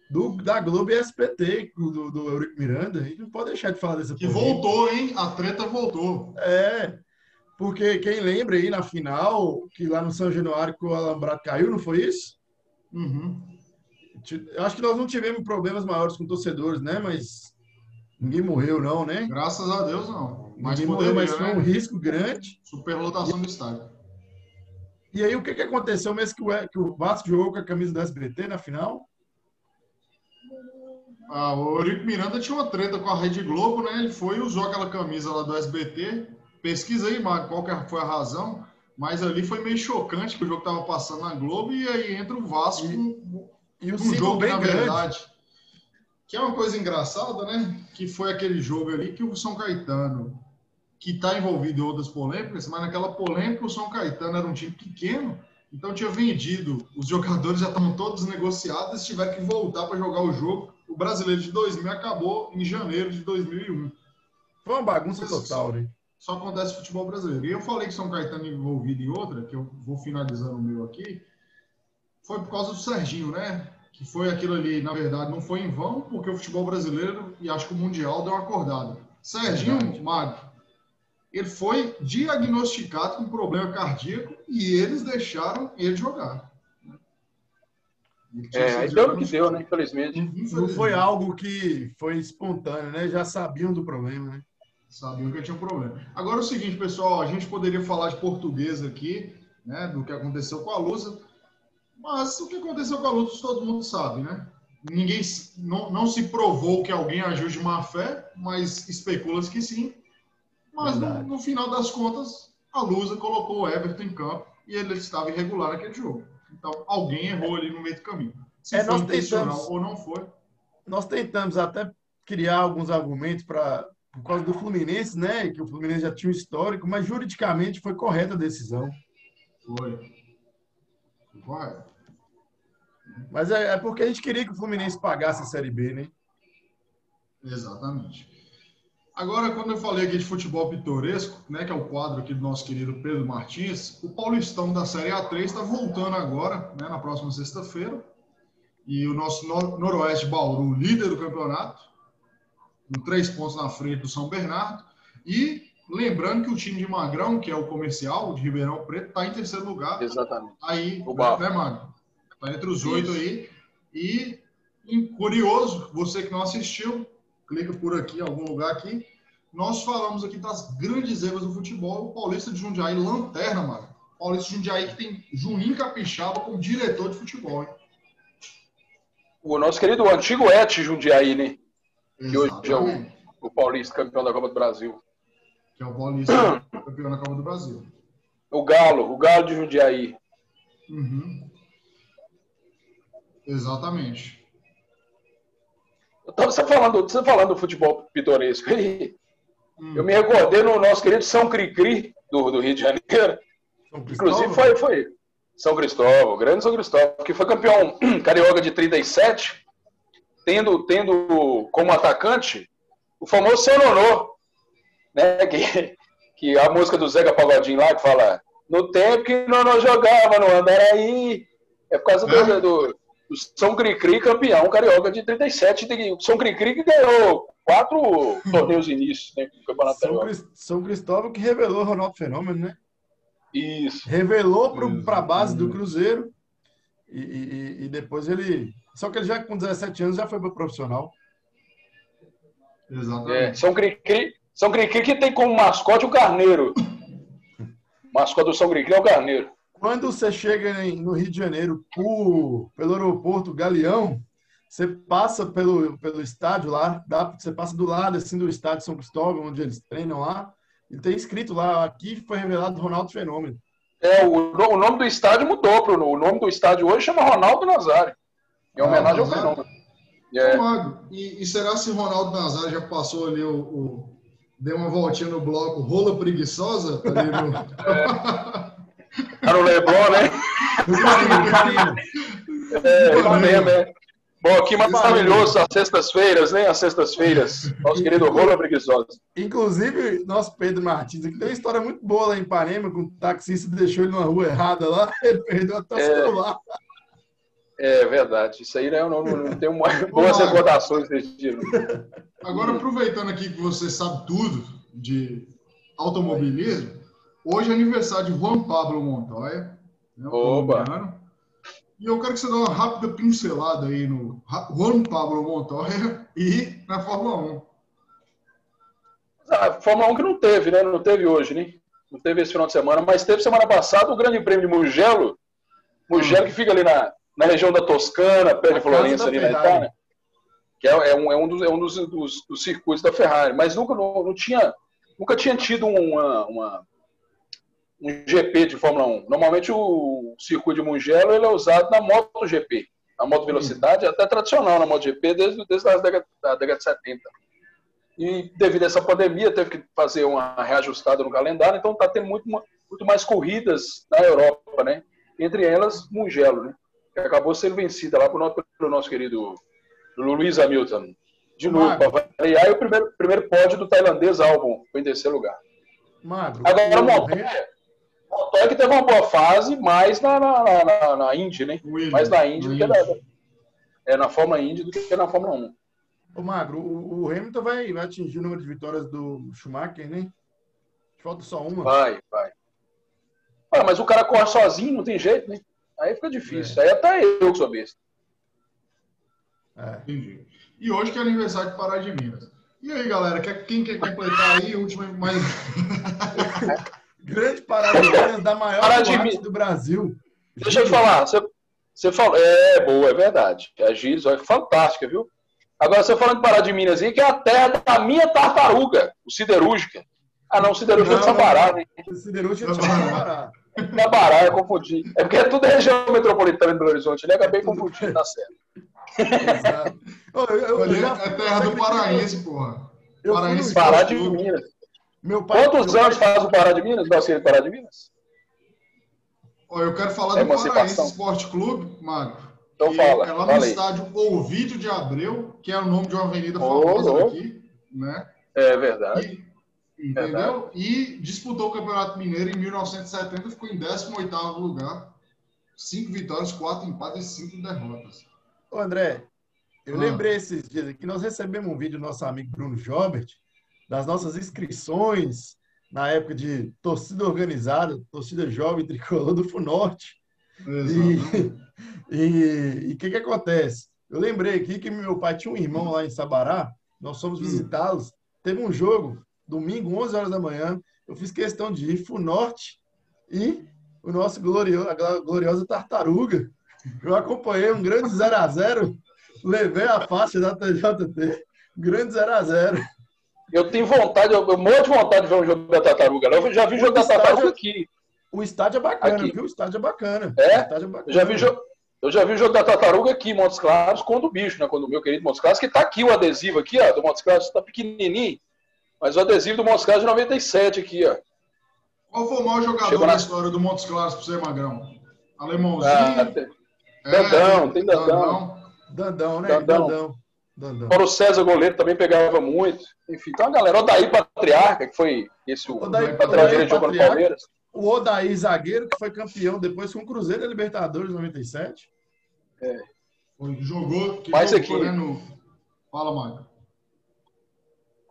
do, da Globo e SPT, do, do Eurico Miranda. A gente não pode deixar de falar dessa Que voltou, hein? A treta voltou. É, porque quem lembra aí na final, que lá no São Januário que o Alambrado caiu, não foi isso? Uhum. Acho que nós não tivemos problemas maiores com torcedores, né? Mas ninguém morreu, não, né? Graças a Deus, não. Mas ninguém poderia, morreu, mas foi um né? risco grande. Superlotação do estádio. E aí, o que, que aconteceu mesmo que o, que o Vasco jogou com a camisa do SBT na final? Ah, o Eurico Miranda tinha uma treta com a Rede Globo, né? Ele foi e usou aquela camisa lá do SBT. Pesquisa aí, Marco, qual foi a razão. Mas ali foi meio chocante que o jogo estava passando na Globo e aí entra o Vasco e, e o um jogo bem na grande. verdade. Que é uma coisa engraçada, né? Que foi aquele jogo ali que o São Caetano, que está envolvido em outras polêmicas, mas naquela polêmica o São Caetano era um time pequeno, então tinha vendido, os jogadores já estavam todos negociados, tiveram que voltar para jogar o jogo o brasileiro de 2000 acabou em janeiro de 2001. Foi uma bagunça total, né? Só acontece no futebol brasileiro. E eu falei que São Caetano envolvido em outra, que eu vou finalizando o meu aqui, foi por causa do Serginho, né? Que foi aquilo ali, na verdade, não foi em vão, porque o futebol brasileiro e acho que o Mundial deu uma acordada. Serginho, Mário, ele foi diagnosticado com problema cardíaco e eles deixaram ele jogar. É, aí deu no que deu, né? Infelizmente. Não foi algo que foi espontâneo, né? Já sabiam do problema, né? Sabiam que tinha um problema. Agora é o seguinte, pessoal, a gente poderia falar de português aqui, né? Do que aconteceu com a Lusa, mas o que aconteceu com a Lusa todo mundo sabe, né? Ninguém não, não se provou que alguém agiu de má fé, mas especula-se que sim. Mas no, no, final das contas, a Lusa colocou o Everton em campo e ele estava irregular naquele jogo. Então, alguém errou ali no meio do caminho. Se é, foi intencional tentamos, ou não foi. Nós tentamos até criar alguns argumentos para por causa do Fluminense, né? Que o Fluminense já tinha um histórico, mas juridicamente foi correta a decisão. Foi. Vai. Mas é, é, porque a gente queria que o Fluminense pagasse a Série B, né? Exatamente. Agora, quando eu falei aqui de futebol pitoresco, né, que é o quadro aqui do nosso querido Pedro Martins, o Paulistão da Série A3 está voltando agora, né, na próxima sexta-feira. E o nosso Noroeste Bauru, líder do campeonato, com três pontos na frente do São Bernardo. E lembrando que o time de Magrão, que é o comercial de Ribeirão Preto, está em terceiro lugar. Exatamente. Aí, o né, Magro? Está entre os oito aí. E, curioso, você que não assistiu, clica por aqui, em algum lugar aqui. Nós falamos aqui das grandes ervas do futebol. O Paulista de Jundiaí, lanterna, mano. Paulista de Jundiaí que tem Juninho Capixaba como diretor de futebol, hein? O nosso querido antigo Et Jundiaí, né? Que hoje é o, o Paulista campeão da Copa do Brasil. Que é o Paulista campeão da Copa do Brasil. O Galo, o Galo de Jundiaí. Uhum. Exatamente. Você falando, você falando do futebol pitoresco aí, hum. eu me recordei no nosso querido São Cricri, do, do Rio de Janeiro. Inclusive foi, foi São Cristóvão, grande São Cristóvão, que foi campeão carioca de 37, tendo, tendo como atacante o famoso Senonô, né? Que, que a música do Zeca Pagodinho lá que fala no tempo que não jogava no Andaraí, é por causa é. do, do São Cricri campeão carioca de 37. O São Cricri que ganhou quatro torneios início né, do Campeonato São, Crist São Cristóvão que revelou o Ronaldo Fenômeno, né? Isso. Revelou para a base do Cruzeiro e, e, e, depois ele. Só que ele já com 17 anos já foi para profissional. Exatamente. É, São Cricri, São Cricri que tem como mascote o Carneiro. O mascote do São Cricri é o Carneiro. Quando você chega no Rio de Janeiro por, pelo aeroporto Galeão, você passa pelo, pelo estádio lá, dá, você passa do lado assim do estádio São Cristóvão, onde eles treinam lá, e tem escrito lá, aqui foi revelado Ronaldo Fenômeno. É, o, o nome do estádio mudou, Bruno. O nome do estádio hoje chama Ronaldo Nazário. Em homenagem ah, ao Fenômeno. É. E, e, será se Ronaldo Nazário já passou ali o, o, deu uma voltinha no bloco rola preguiçosa ali no... é. Tá no Leblon, né? é, Ipanema, é. Bom, aqui maravilhoso, as sextas-feiras, né? As sextas-feiras. Nosso querido Rola Preguiçosa. Inclusive, nosso Pedro Martins aqui tem uma história muito boa lá em Ipanema, com o taxista deixou ele numa rua errada lá, ele perdeu até o é. celular. É verdade. Isso aí né, eu não, não, não tenho uma, boas recordações desse dia. Agora, aproveitando aqui que você sabe tudo de automobilismo, hoje é aniversário de Juan Pablo Montoya. Né, Oba! E eu quero que você dê uma rápida pincelada aí no Juan Pablo Montoya e na Fórmula 1. A Fórmula 1 que não teve, né? Não teve hoje, né? Não teve esse final de semana, mas teve semana passada o Grande Prêmio de Mugello. Mugello que fica ali na, na região da Toscana, perto de Florença, ali na Itália. Que é, é, um, é um, dos, é um dos, dos, dos, circuitos da Ferrari. Mas nunca, não, não tinha, nunca tinha tido uma, uma, um GP de Fórmula 1. Normalmente o circuito de Mugello ele é usado na MotoGP. A moto velocidade é até tradicional na MotoGP desde, desde a década, da década de 70. E devido a essa pandemia, teve que fazer uma reajustada no calendário, então está tendo muito, muito mais corridas na Europa, né? Entre elas, Mugello, né? Que acabou sendo vencida lá pelo, pelo nosso querido Luiz Hamilton. De novo, para variar, e o primeiro, primeiro pódio do tailandês Albon, foi em terceiro lugar. Magro. Agora, Montoya, Montoya que teve uma boa fase, mais na, na, na, na Indy, né? mais na Indy do que na, é, na Fórmula Indy do que na Fórmula 1. Ô, Magro, o, o Hamilton vai, vai atingir o número de vitórias do Schumacher, né? Falta só uma. Vai, vai. Ah, mas o cara corre sozinho, não tem jeito, né? Aí fica difícil. É. Aí até eu que sou besta. É. Entendi. E hoje que é aniversário de Pará de Minas. E aí, galera, quem quer completar aí? Última mais. Grande Minas, da maior Pará de do Brasil. Deixa eu te falar. Você, você falou. É, boa, é verdade. A Giz é fantástica, viu? Agora, você falando de Pará de Minas aí, que é a terra da minha tartaruga, o Siderúrgica. Ah, não, o Siderúrgica é de Sabará, né? O Siderúrgica é de Sabará. Sabará, eu confundi. É porque é tudo região metropolitana de Belo Horizonte, né? Acabei confundindo, tá certo. Exato. é terra do paraense, porra. Paraense Pará de Minas. Meu pai, Quantos meu anos pai... faz o Pará de Minas, nosso querido Pará de Minas? eu quero falar é do Paraense Esporte Clube, Magro. Então fala. É lá no estádio Ouvido de Abreu, que é o nome de uma avenida famosa oh, aqui, né? É verdade. E, entendeu? Verdade. E disputou o Campeonato Mineiro em 1970, ficou em 18º lugar. Cinco vitórias, quatro empates e cinco derrotas. Ô André, eu ah. lembrei esses dias que nós recebemos um vídeo do nosso amigo Bruno Jobert, das nossas inscrições na época de torcida organizada, torcida jovem tricolor do Funorte. E o que, que acontece? Eu lembrei aqui que meu pai tinha um irmão lá em Sabará, nós fomos hum. visitá-los. Teve um jogo, domingo, 11 horas da manhã. Eu fiz questão de ir Funorte e o nosso glorioso, a gloriosa tartaruga. Eu acompanhei um grande 0 a 0 levei a faixa da TJT. Grande 0 a 0 Eu tenho vontade, eu, eu morro de vontade de ver um jogo da tartaruga. Eu já vi o jogo da tartaruga aqui. O estádio é bacana, aqui. viu? O estádio é bacana. É? é bacana. Já vi, eu já vi o jogo da tartaruga aqui, Montes Claros, com o bicho, né? Quando o meu querido Montes Claros, que tá aqui o adesivo aqui, ó, do Montes Claros, tá pequenininho, mas o adesivo do Montes Claros de 97 aqui, ó. Qual foi o maior jogador na... da história do Montes Claros pra você, Magrão? Alemãozinho? Ah, tem... É, Dandão, tem Dandão. Dandão, né? Dandão. Dandão. Dandão. Paulo César goleiro também pegava muito. Enfim, então a galera, Odaí Patriarca, que foi esse o Odaí, Patriarca que jogou no Palmeiras o Odaí zagueiro, que foi campeão depois com o Cruzeiro da Libertadores 97. É. Jogou. Que mas aqui. Né, no... Fala, Mário.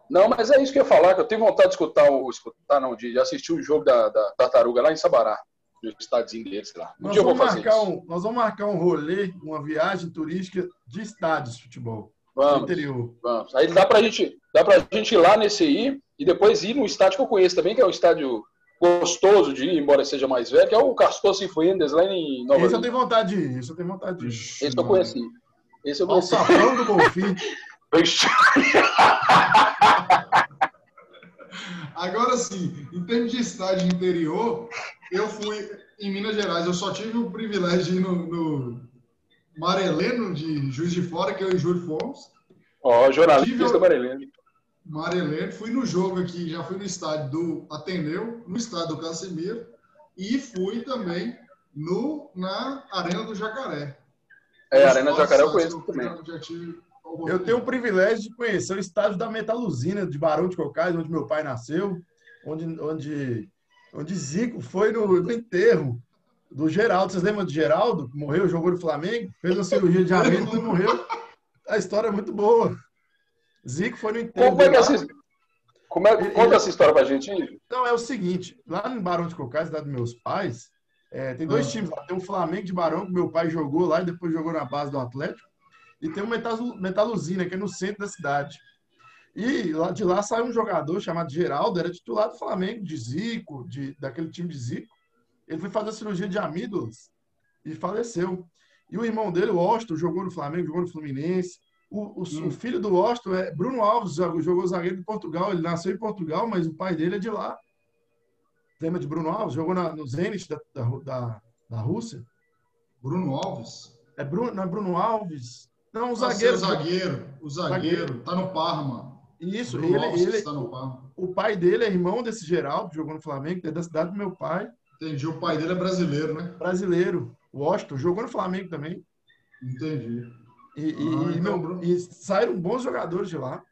Não, mas é isso que eu ia falar, que eu tenho vontade de escutar, o, escutar não, de assistir o jogo da, da Tartaruga lá em Sabará, no estádiozinho deles lá. Um nós, vamos marcar um, nós vamos marcar um rolê, uma viagem turística de estádios de futebol. Vamos, interior. vamos. Aí dá pra, gente, dá pra gente ir lá nesse aí e depois ir no estádio que eu conheço também, que é o estádio gostoso de ir, embora seja mais velho, que é o Castor Cifuentes lá em Nova Esse eu tenho vontade de ir, esse eu tenho vontade de ir. Esse eu conheci. Esse eu conheci. O safão do Bonfim. Agora sim, em termos de estádio interior, eu fui em Minas Gerais, eu só tive o privilégio de ir no, no Mareleno de Juiz de Fora, que eu e Júlio fomos. Ó, oh, jornalista tive, Mareleno. Marelene, fui no jogo aqui, já fui no estádio do Ateneu, no estádio do Casemiro, e fui também no, na Arena do Jacaré. É, a Arena do Jacaré eu conheço também. Já eu tenho o privilégio de conhecer o estádio da Metaluzina, de Barão de Cocais, onde meu pai nasceu, onde, onde, onde Zico foi no, no enterro. Do Geraldo. Vocês lembram de Geraldo? Morreu, jogou no Flamengo, fez uma cirurgia de amigo e morreu. A história é muito boa. Zico foi no enterro. Como é que essa, como é, conta essa história pra gente, hein? Então, é o seguinte: lá no Barão de Cocais, cidade dos meus pais, é, tem dois ah. times lá. Tem o Flamengo de Barão, que meu pai jogou lá e depois jogou na base do Atlético. E tem o Metaluzina, que é no centro da cidade. E lá, de lá saiu um jogador chamado Geraldo, era titular do Flamengo, de Zico, de, daquele time de Zico. Ele foi fazer cirurgia de amígdalas e faleceu. E o irmão dele, o Austin, jogou no Flamengo, jogou no Fluminense. O, o, hum. o filho do Austin é Bruno Alves, jogou zagueiro de Portugal. Ele nasceu em Portugal, mas o pai dele é de lá. Lembra de Bruno Alves? Jogou na, no Zenit da, da, da, Rússia. Bruno Alves? É Bruno, não é Bruno Alves? Não, o zagueiro. O zagueiro, o zagueiro. Tá no Parma. Isso, ele, ele tá o pai dele é irmão desse Geraldo, jogou no Flamengo, é da cidade do meu pai. Entendi, o pai dele é brasileiro, né? Brasileiro. O Washington jogou no Flamengo também. Entendi. E, ah, e, então... meu, e saíram bons jogadores de lá.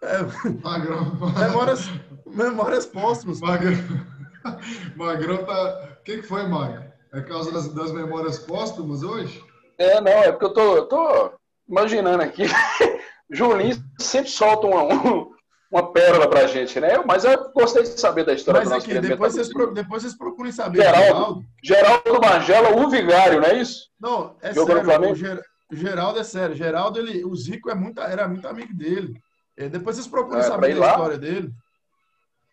É, Magrão. Memórias, memórias póstumas. Magrão, Magrão tá. O que, que foi, Magro? É causa das, das memórias póstumas hoje? É, não, é porque eu tô, eu tô imaginando aqui. Julinho sempre solta uma, um, uma pérola pra gente, né? Mas eu gostei de saber da história Mas do nosso aqui, depois vocês, pro, depois vocês procurem saber. Geraldo, Geraldo Magela, o vigário, não é isso? Não, é sério. Ger, Geraldo é sério. Geraldo, ele, o Zico é muito, era muito amigo dele. E depois vocês procuram é, saber da história dele.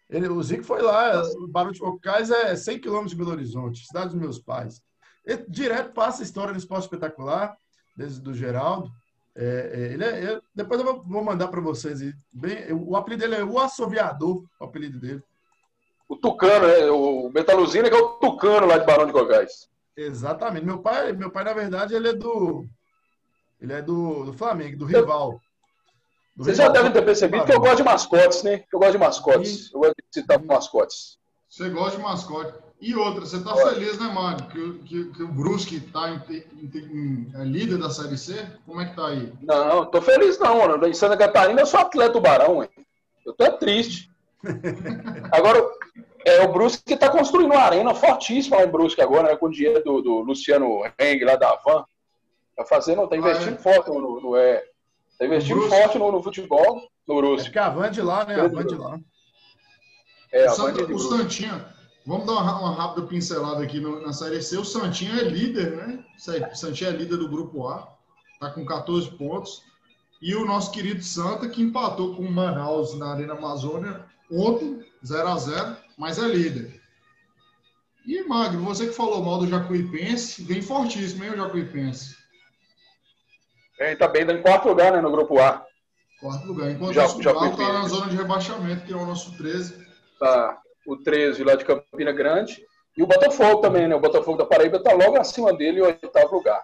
Ele, o Zico foi lá, o Barão de Cocais é 100 quilômetros de Belo Horizonte, cidade dos meus pais. Ele, direto passa a história no esporte espetacular, desde do Geraldo. É, é, ele é, é, depois eu vou mandar para vocês. Bem, o apelido dele é o Assoviador, o apelido dele. O Tucano, né? O Metaluzina que é o Tucano lá de Barão de Gogás. Exatamente. Meu pai, meu pai, na verdade, ele é do. Ele é do, do Flamengo, do rival. Do Vocês rival, já devem ter percebido que eu gosto de mascotes, né? Eu gosto de mascotes. E... Eu gosto de citar mascotes. Você gosta de mascote. E outra, você está feliz, né, Mário? Que, que, que o Brusque está é líder da Série C? Como é que tá aí? Não, tô feliz não, mano. Em Santa Catarina eu sou atleta do Barão, hein? Eu tô triste. Agora, é, o Brusque está construindo uma arena fortíssima lá em Brusque agora, né, com o dinheiro do, do Luciano Heng, lá da Avan. Tá fazendo, tá investindo ah, é. forte no, no, é, tá investindo forte no, no, futebol, no Brusque. É porque a Van de lá, né? A Van de lá. É, a Van de O Santinha, Vamos dar uma, uma rápida pincelada aqui no, na Série C. O Santinho é líder, né? O Santinho é líder do Grupo A, está com 14 pontos. E o nosso querido Santa, que empatou com o Manaus na Arena Amazônia ontem, 0 a 0 mas é líder. E, Magno, você que falou mal do Jacuipense, vem fortíssimo, hein, o Jacuipense? É, está bem em quarto lugar, né, no Grupo A. Quarto lugar. Enquanto Já, o Jacuipense está na zona de rebaixamento, que é o nosso 13. Tá o 13 lá de Campina Grande, e o Botafogo também, né? O Botafogo da Paraíba está logo acima dele, em oitavo lugar.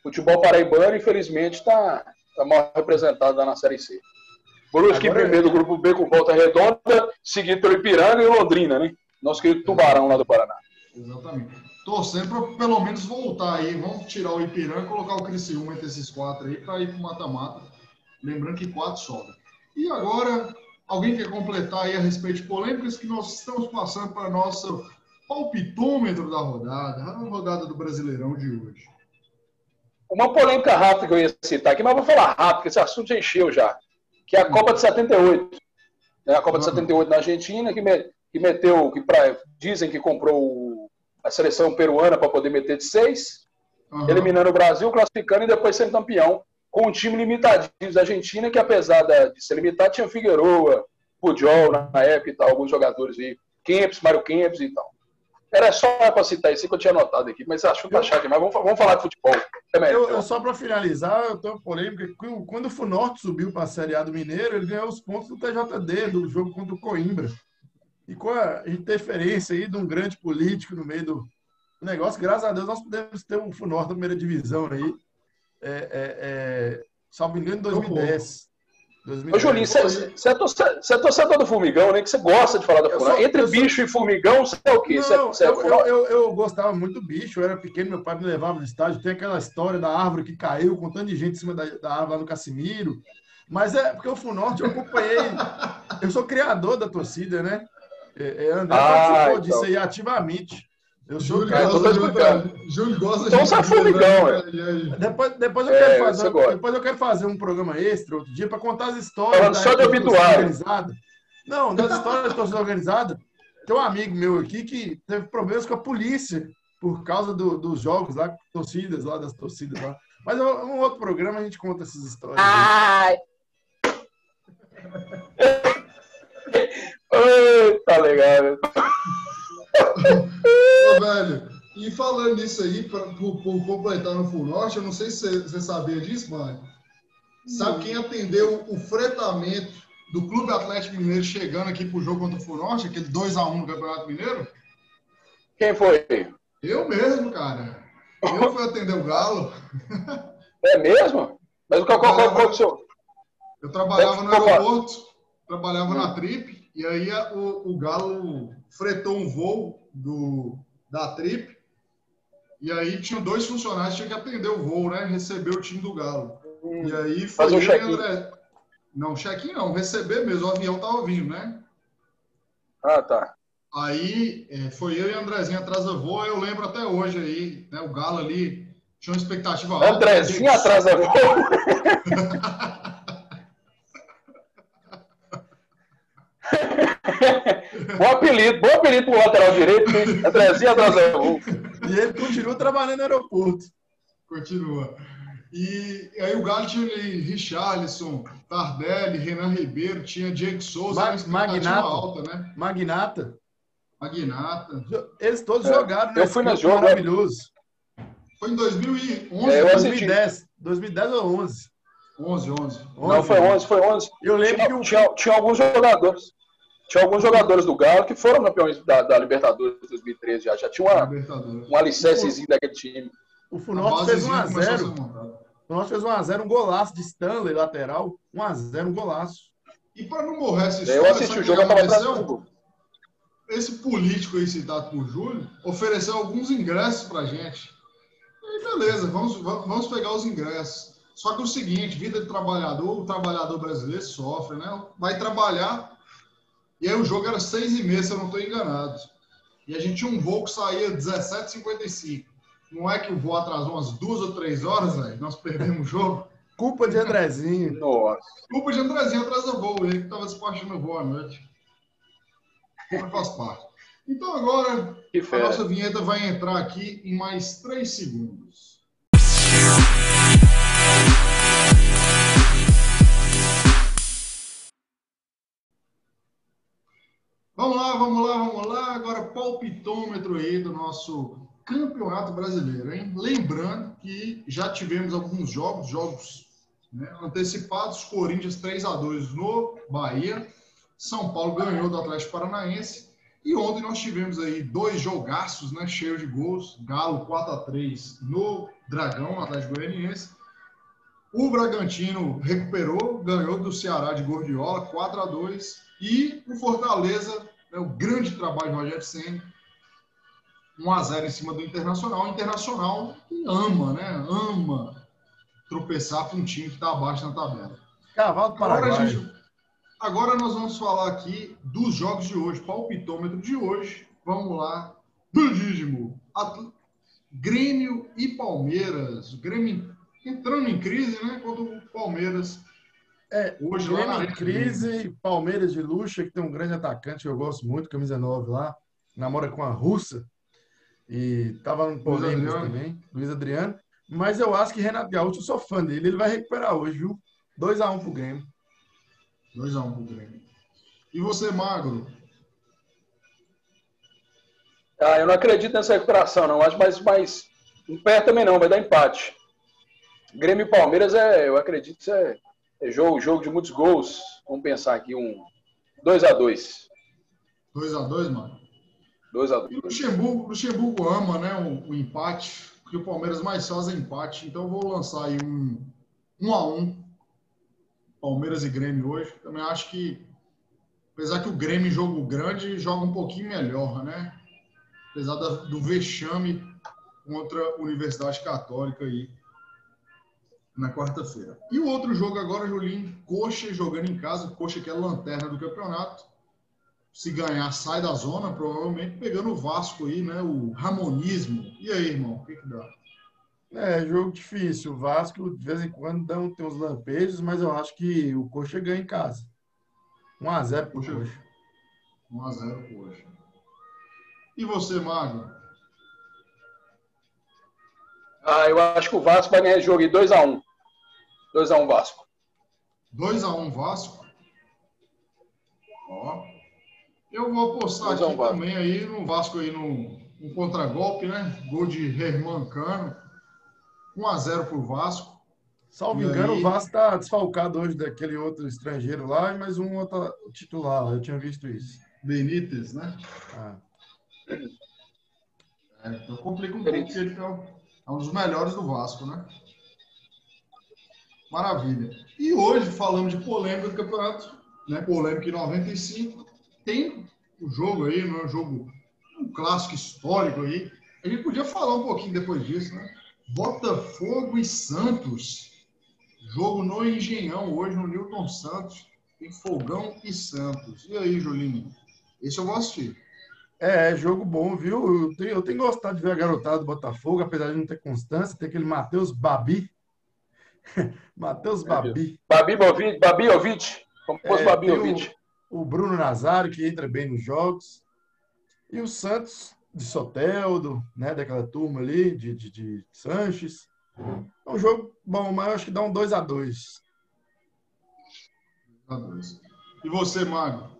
O futebol paraibano, infelizmente, está tá mal representado lá na Série C. Brusque em primeiro do grupo B com volta redonda, seguido pelo Ipiranga e Londrina, né? Nosso querido Tubarão lá do Paraná. Exatamente. Torcendo para pelo menos voltar aí. Vamos tirar o Ipiranga e colocar o Criciúma entre esses quatro aí para ir para o mata-mata. Lembrando que quatro sobra. E agora, Alguém quer completar aí a respeito de polêmicas que nós estamos passando para nosso palpitômetro da rodada, a rodada do Brasileirão de hoje? Uma polêmica rápida que eu ia citar aqui, mas vou falar rápido, porque esse assunto já encheu já, que é a Copa de 78. Né? A Copa de 78 na Argentina, que, me, que meteu, que pra, dizem que comprou a seleção peruana para poder meter de seis, uhum. eliminando o Brasil, classificando e depois sendo campeão com um time limitadinho da Argentina, que apesar de ser limitado, tinha Figueroa, Pujol na época e tal, alguns jogadores aí, Kempis, Mário Kempis e tal. Era só para citar isso que eu tinha anotado aqui, mas acho que tá chato demais. Vamos, vamos falar de futebol. É eu, eu, só para finalizar, eu tenho polêmica. Quando o Funorte subiu para a Série A do Mineiro, ele ganhou os pontos do TJD, do jogo contra o Coimbra. E com a interferência aí de um grande político no meio do negócio, graças a Deus nós podemos ter um Funorte da primeira divisão aí é, é, é, salvo engano, em 2010. 2010. Ô, Julinho, você é, é torcedor do Formigão, né? Que você gosta de falar da Formigão. Entre sou... bicho e Formigão, você é o quê? Não, cê, eu, eu, eu, eu, gostava muito do bicho. Eu era pequeno, meu pai me levava no estádio. Tem aquela história da árvore que caiu, com tanto de gente em cima da, da árvore lá no Cassimiro. Mas é porque o Funorte eu acompanhei. eu sou criador da torcida, né? É, é André ah, participou então. disso aí ativamente. Eu sou Júlio, gosta de, Júlio gosta então, de. Então, formigão, depois, depois, eu quero é, fazer, depois eu quero fazer um programa extra outro dia para contar as histórias. Falando só de obituário. Não, das histórias da torcida organizada. Tem um amigo meu aqui que teve problemas com a polícia por causa do, dos jogos lá, torcidas lá, das torcidas lá. Mas um outro programa a gente conta essas histórias. Ai! tá legal. Ô, velho, e falando nisso aí, pra, por, por completar no Full Norte, eu não sei se você, sabia disso, mano. Sabe quem atendeu o fretamento do Clube Atlético Mineiro chegando aqui pro jogo contra o Full Norte, aquele 2x1 no Campeonato Mineiro? Quem foi? Eu mesmo, cara. Eu fui atender o Galo. É mesmo? Mas qual, qual, qual Eu trabalhava no aeroporto, trabalhava na Trip, e aí o, o Galo fretou um voo do, da Trip, e aí tinha dois funcionários que tinham que atender o voo, né? Receber o time do Galo. Hum, e aí foi o check André. Não, check-in não, receber mesmo, o avião tava vindo, né? Ah, tá. Aí é, foi eu e Andrezinho atrás da voo, eu lembro até hoje aí, né? O Galo ali tinha uma expectativa alta. Andrezinho atrás da voo. bom apelido, bom apelido pro lateral direito, hein? Andrezinho voo. E ele continua trabalhando no aeroporto. Continua. E aí o Galo tinha Richarlison, Tardelli, Renan Ribeiro, tinha Diego Souza, Ma Magnata, alta, né? Magnata. Magnata. Eles todos é. jogaram, né? Eu fui no jogo. Maravilhoso. Foi em 2011, é, 2010, 2010 ou 11. 11, 11. Não, foi 11, foi 11. Eu lembro tinha, que o... tinha, tinha alguns jogadores. Tinha alguns jogadores do Galo que foram campeões da, da Libertadores de 2013 já. Já tinha uma, um alicercezinho daquele time. O Funópolis fez 1x0. O Funópolis fez 1x0, um golaço de Stanley, lateral. 1x0, um golaço. E para não morrer essa história... Eu assisti o jogo, eu tava Esse político aí citado por Júlio ofereceu alguns ingressos pra gente. E beleza, vamos, vamos pegar os ingressos. Só que é o seguinte, vida de trabalhador, o trabalhador brasileiro sofre, né? Vai trabalhar, e aí o jogo era seis e meia, se eu não estou enganado. E a gente tinha um voo que saía 17h55. Não é que o voo atrasou umas duas ou três horas, velho? Nós perdemos o jogo. Culpa de Andrezinho. Nossa. Culpa de Andrezinho atrasou o voo. Ele que estava despachando o voo à noite. Mas faz parte. Então agora a nossa vinheta vai entrar aqui em mais três segundos. Palpitômetro aí do nosso Campeonato Brasileiro, hein? Lembrando que já tivemos alguns jogos, jogos né, antecipados, Corinthians 3 a 2 no Bahia, São Paulo ganhou do Atlético Paranaense e ontem nós tivemos aí dois jogaços, né, cheios de gols. Galo 4 a 3 no Dragão, Atlético Goianiense. O Bragantino recuperou, ganhou do Ceará de Gordiola 4 a 2 e o Fortaleza, né, o grande trabalho do Rogério Senna, 1 a 0 em cima do Internacional. O Internacional ama, né? Ama tropeçar com um time que está abaixo na tabela. Cavalo do Paraguai. Agora, gente, Agora nós vamos falar aqui dos jogos de hoje, palpitômetro de hoje. Vamos lá. Budismo. Grêmio e Palmeiras. O Grêmio entrando em crise, né? Contra o Palmeiras. É, hoje Grêmio lá em crise, Palmeiras de Luxa, que tem um grande atacante que eu gosto muito, camisa 9 lá, namora com a russa. E tava no polêmico também, Luiz Adriano. Mas eu acho que Renato Gaúcho, eu sou fã dele, ele vai recuperar hoje, viu? 2x1 pro Grêmio. 2x1 um pro Grêmio. E você, Magro? Ah, eu não acredito nessa recuperação, não. Acho mais, mais. Não perde também não, vai dar empate. Grêmio e Palmeiras é, eu acredito que é jogo, jogo de muitos gols. Vamos pensar aqui um 2x2. 2x2, mano? 2x2. E o Luxemburgo, Luxemburgo ama, né, o, o, empate, porque o Palmeiras mais faz é empate. Então eu vou lançar aí um 1x1 Palmeiras e Grêmio hoje. Também acho que, apesar que o Grêmio jogo grande, joga um pouquinho melhor, né? Apesar do vexame contra a Universidade Católica aí na quarta-feira. E o outro jogo agora, Julinho, Coxa jogando em casa, Coxa que é a lanterna do campeonato. se ganhar, sai da zona, provavelmente pegando o Vasco aí, né? O Ramonismo. E aí, irmão, o que, que dá? É, jogo difícil. O Vasco, de vez em quando, dão, tem uns lampejos, mas eu acho que o Coxa ganha em casa. 1x0 pro Coxa. 1x0 Coxa. E você, Mago? Ah, eu acho que o Vasco vai ganhar jogo 2x1. 2x1 Vasco. 2x1 Vasco? Ó. Eu vou apostar aqui Vasco. também aí no Vasco aí no, no contragolpe, né? Gol de Herman Cano. 1x0 pro Vasco. Salvo engano, aí... o Vasco está desfalcado hoje daquele outro estrangeiro lá e mais um outro titular. Eu tinha visto isso. Benítez, né? Ah. É, então complica um pouco, porque ele é um dos melhores do Vasco, né? Maravilha. E hoje, falando de polêmica do campeonato, né? Polêmica em 95, tem o jogo aí, não é um jogo, um clássico histórico aí. A gente podia falar um pouquinho depois disso, né? Botafogo e Santos. Jogo no Engenhão, hoje no Newton Santos. Tem Fogão e Santos. E aí, Julinho? Esse eu vou assistir. É, jogo bom, viu? Eu tenho, eu tenho gostado de ver a garotada do Botafogo, apesar de não ter constância. Tem aquele Matheus Babi. Matheus Babi. Babi Bovic, Babi. Como fosse é, Babi. O, o Bruno Nazário, que entra bem nos jogos. E o Santos, de Soteldo, né? Daquela turma ali, de, de, de Sanches. É um jogo bom, mas eu acho que dá um 2x2. E você, Mário?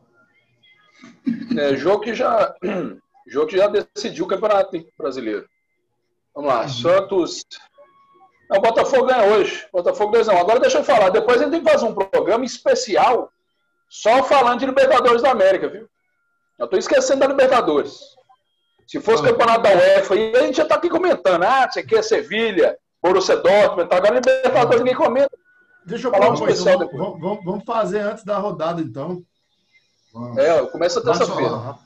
É, jogo que já jogo que já decidiu o campeonato hein, brasileiro. Vamos lá, uhum. Santos. Não, o Botafogo ganha hoje. Botafogo 2 não. Agora deixa eu falar. Depois a gente tem que fazer um programa especial só falando de Libertadores da América, viu? Eu tô esquecendo da Libertadores. Se fosse uhum. campeonato da UEFA, aí a gente já tá aqui comentando. Ah, você quer Sevilha, Borussia Dortmund, tá? agora Libertadores ninguém comenta. Deixa eu falar um especial depois. Vamos, vamos fazer antes da rodada, então. Vamos. É, começa terça-feira.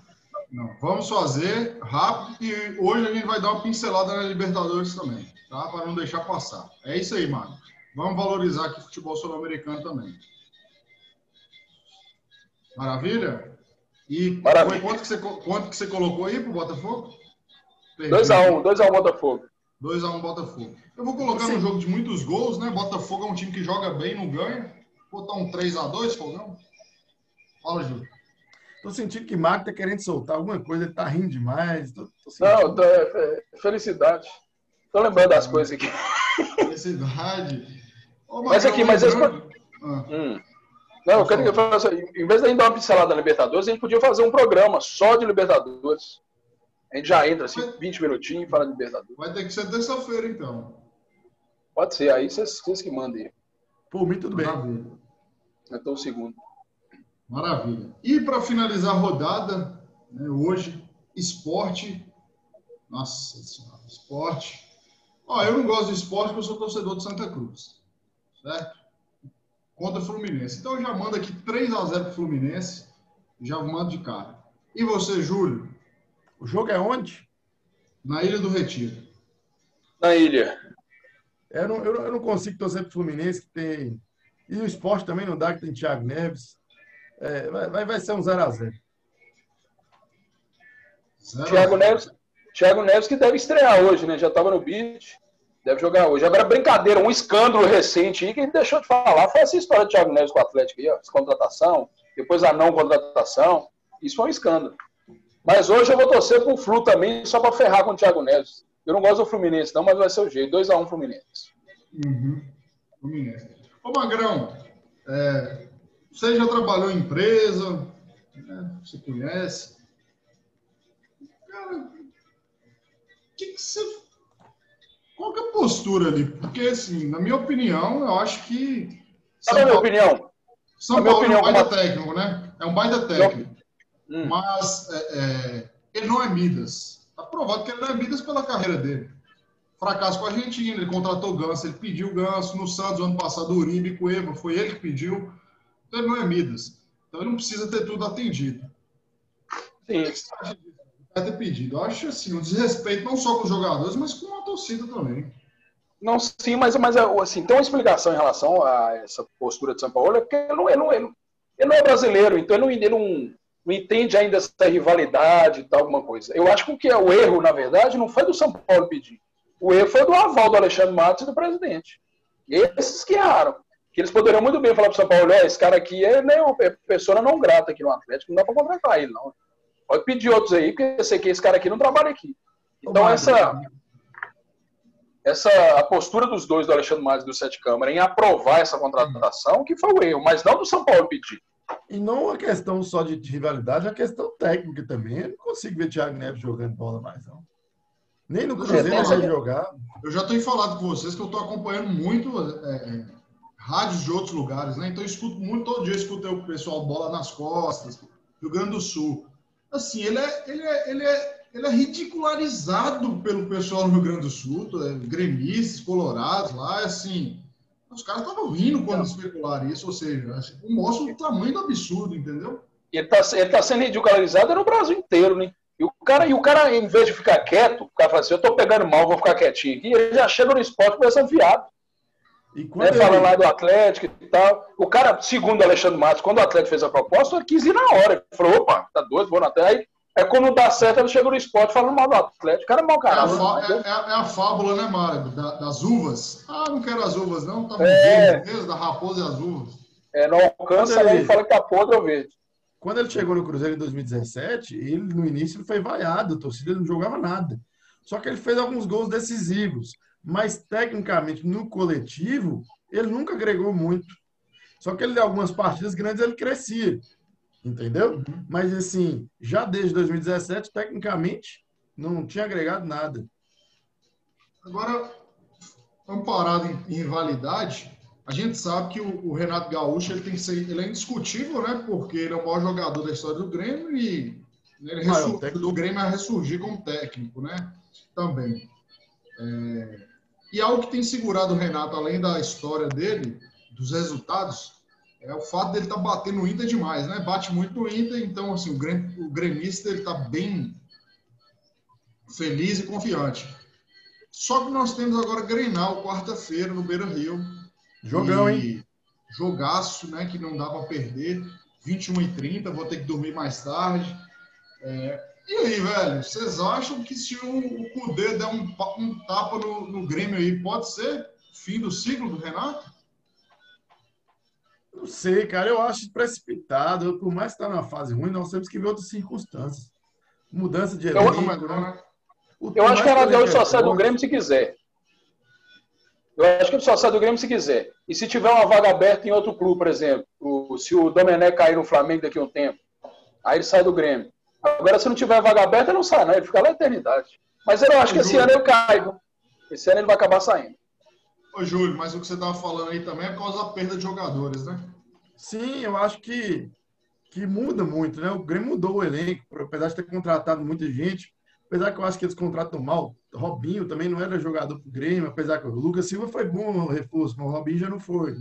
Vamos fazer rápido e hoje a gente vai dar uma pincelada na Libertadores também, tá? Para não deixar passar. É isso aí, mano. Vamos valorizar aqui o futebol sul-americano também. Maravilha? E Maravilha. Quanto, que você, quanto que você colocou aí pro Botafogo? 2x1, 2x1 Botafogo. 2x1 Botafogo. Eu vou colocar Sim. no jogo de muitos gols, né? Botafogo é um time que joga bem, não ganha. Vou botar um 3x2, Fogão. Fala, Júlio. Tô sentindo que Marco tá querendo soltar alguma coisa, ele tá rindo demais. Tô, tô não, tô, é, é, felicidade. Tô lembrando das coisas aqui. Felicidade. Mas aqui, mas esse... ah. hum. Não, eu quero que eu faça, em vez de a gente dar uma pincelada na Libertadores, a gente podia fazer um programa só de Libertadores. A gente já entra assim, 20 minutinhos e fala de Libertadores. Vai ter que ser terça-feira, então. Pode ser, aí vocês, vocês que mandem. Por mim, tudo bem. Então, o segundo. Maravilha. E para finalizar a rodada, né, hoje, esporte. Nossa senhora, esporte. Ó, eu não gosto de esporte porque eu sou torcedor de Santa Cruz. Certo? Contra o Fluminense. Então eu já mando aqui 3 a 0 pro Fluminense. Já mando de cara. E você, Júlio? O jogo é onde? Na Ilha do Retiro. Na ilha. Eu não, eu não consigo torcer pro Fluminense, que tem. E o esporte também não dá, que tem Thiago Neves. É, vai, vai ser um 0x0. Thiago Neves, Thiago Neves que deve estrear hoje, né? Já estava no beat, deve jogar hoje. Agora, brincadeira, um escândalo recente aí que ele deixou de falar foi essa história do Thiago Neves com o Atlético aí, ó, contratação, depois a não contratação. Isso foi um escândalo. Mas hoje eu vou torcer pro Flu também, só para ferrar com o Thiago Neves. Eu não gosto do Fluminense, não, mas vai ser o jeito. 2x1 Fluminense. Uhum. Fluminense. Ô, Magrão, é, você já trabalhou em empresa, né? você conhece. Cara, que que você... qual que é a postura ali? Porque, assim, na minha opinião, eu acho que. São é a minha opinião? São Paulo opinião, é um baita técnico, né? É um baita técnico. Hum. Mas é, é, ele não é Midas. Está provado que ele não é Midas pela carreira dele. Fracasso com a Argentina, ele contratou o Ganso, ele pediu o Ganso no Santos ano passado, o Uribe, Cueva, foi ele que pediu. Então ele não é Midas. Então ele não precisa ter tudo atendido. Sim. Vai ter pedido. Eu acho assim, um desrespeito não só com os jogadores, mas com a torcida também. Não, sim, mas, mas assim, tem uma explicação em relação a essa postura de São Paulo, é porque ele não, ele não, ele não é brasileiro, então ele não, ele não, não entende ainda essa rivalidade e tal, alguma coisa. Eu acho que o que é o erro, na verdade, não foi do São Paulo pedir. O erro foi do aval do Alexandre Matos e do presidente. Esses que erraram. Que eles poderiam muito bem falar para o São Paulo: esse cara aqui é, né, uma pessoa não grata aqui no Atlético, não dá para contratar ele, não. Pode pedir outros aí, porque eu sei que esse cara aqui não trabalha aqui. Então, essa, essa a postura dos dois, do Alexandre Matos e do Sete Câmara, em aprovar essa contratação, que foi o erro, mas não do São Paulo pedir. E não a questão só de rivalidade, a questão técnica também. Eu não consigo ver Thiago Neves jogando bola mais, não. Nem no Cruzeiro ele vai jogar. Eu já tenho falado com vocês que eu estou acompanhando muito é, é, rádios de outros lugares, né? Então eu escuto muito, todo dia eu escuto o pessoal bola nas costas, Rio Grande do Sul. Assim, ele é, ele é, ele é, ele é ridicularizado pelo pessoal no Rio Grande do Sul, é, gremistas, colorados lá, assim. Os caras estavam rindo quando especularam isso, ou seja, assim, mostra o tamanho do absurdo, entendeu? Ele está ele tá sendo ridicularizado no Brasil inteiro, né? E o cara, e o cara, em vez de ficar quieto, o cara fala assim, eu tô pegando mal, vou ficar quietinho aqui, ele já chega no esporte começa viado. E quando né, ele... Fala lá do Atlético e tal. O cara, segundo o Alexandre Matos, quando o Atlético fez a proposta, ele quis ir na hora. Ele falou, opa, tá doido, vou na terra. Aí é quando dá certo, ele chega no esporte falando mal do Atlético. O cara é mau caralho. É, é, é, a fábula, né, Mário? Da, das uvas. Ah, não quero as uvas, não. Tá é. mesmo, da raposa e as uvas. É, não alcança, ele... ele fala que tá podre ou verde. Quando ele chegou no Cruzeiro em 2017, ele no início ele foi vaiado, a torcida não jogava nada. Só que ele fez alguns gols decisivos, mas tecnicamente no coletivo ele nunca agregou muito. Só que ele algumas partidas grandes ele crescia, entendeu? Mas assim, já desde 2017 tecnicamente não tinha agregado nada. Agora, amparado em, em validade, a gente sabe que o, o, Renato Gaúcho ele tem que ser, ele é indiscutível, né? Porque ele é o maior jogador da história do Grêmio e ele ressur, do Grêmio a ressurgir como técnico, né? Também. É, e algo que tem segurado o Renato, além da história dele, dos resultados, é o fato dele estar tá batendo o Inter demais, né? Bate muito no Inter, então assim o, Grêmio, o gremista ele está bem feliz e confiante. Só que nós temos agora Grenal quarta-feira no Beira Rio Jogão, hein? Jogaço, né? Que não dá para perder. 21 e 30, vou ter que dormir mais tarde. É... E aí, velho, vocês acham que se o, o Cudê der um, um tapa no, no, Grêmio aí, pode ser fim do ciclo do Renato? Não sei, cara. Eu acho precipitado. Por mais que está numa fase ruim, nós temos que ver outras circunstâncias. Mudança de elenco, eu, né? né? Eu acho que o Renato só sai do Grêmio se quiser. Eu acho que ele só sai do Grêmio se quiser. E se tiver uma vaga aberta em outro clube, por exemplo, se o Domenech cair no Flamengo daqui a um tempo, aí ele sai do Grêmio. Agora, se não tiver vaga aberta, ele não sai, não. Ele fica lá na eternidade. Mas eu acho que esse ano ele cai. Esse ano ele vai acabar saindo. Ô, Júlio, mas o que você estava falando aí também é por causa da perda de jogadores, né? Sim, eu acho que, que muda muito, né? O Grêmio mudou o elenco, apesar de ter contratado muita gente. Apesar que eu acho que eles contratam mal. Robinho também não era jogador pro Grêmio, apesar que o Lucas Silva foi bom no reforço, mas o Robinho já não foi.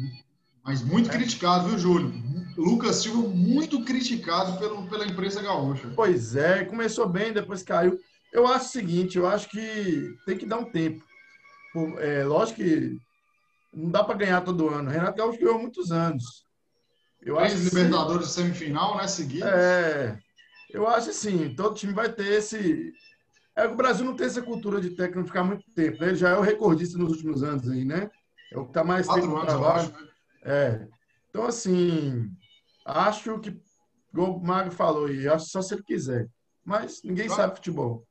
Mas muito é. criticado, viu, Júlio? Lucas Silva muito criticado pelo, pela imprensa gaúcha. Pois é, começou bem, depois caiu. Eu acho o seguinte, eu acho que tem que dar um tempo. É, lógico que não dá para ganhar todo ano. Renato Gaúcho ganhou muitos anos. Eu Três acho Libertadores sim, semifinal, né? Seguidos. É. Eu acho assim, todo time vai ter esse, é, o Brasil não tem essa cultura de técnico ficar muito tempo. Né? Ele já é o recordista nos últimos anos aí, né? É o que está mais Quatro tempo no trabalho. Acho, né? É. Então, assim, acho que, o Mago falou aí, acho só se ele quiser. Mas ninguém claro. sabe futebol.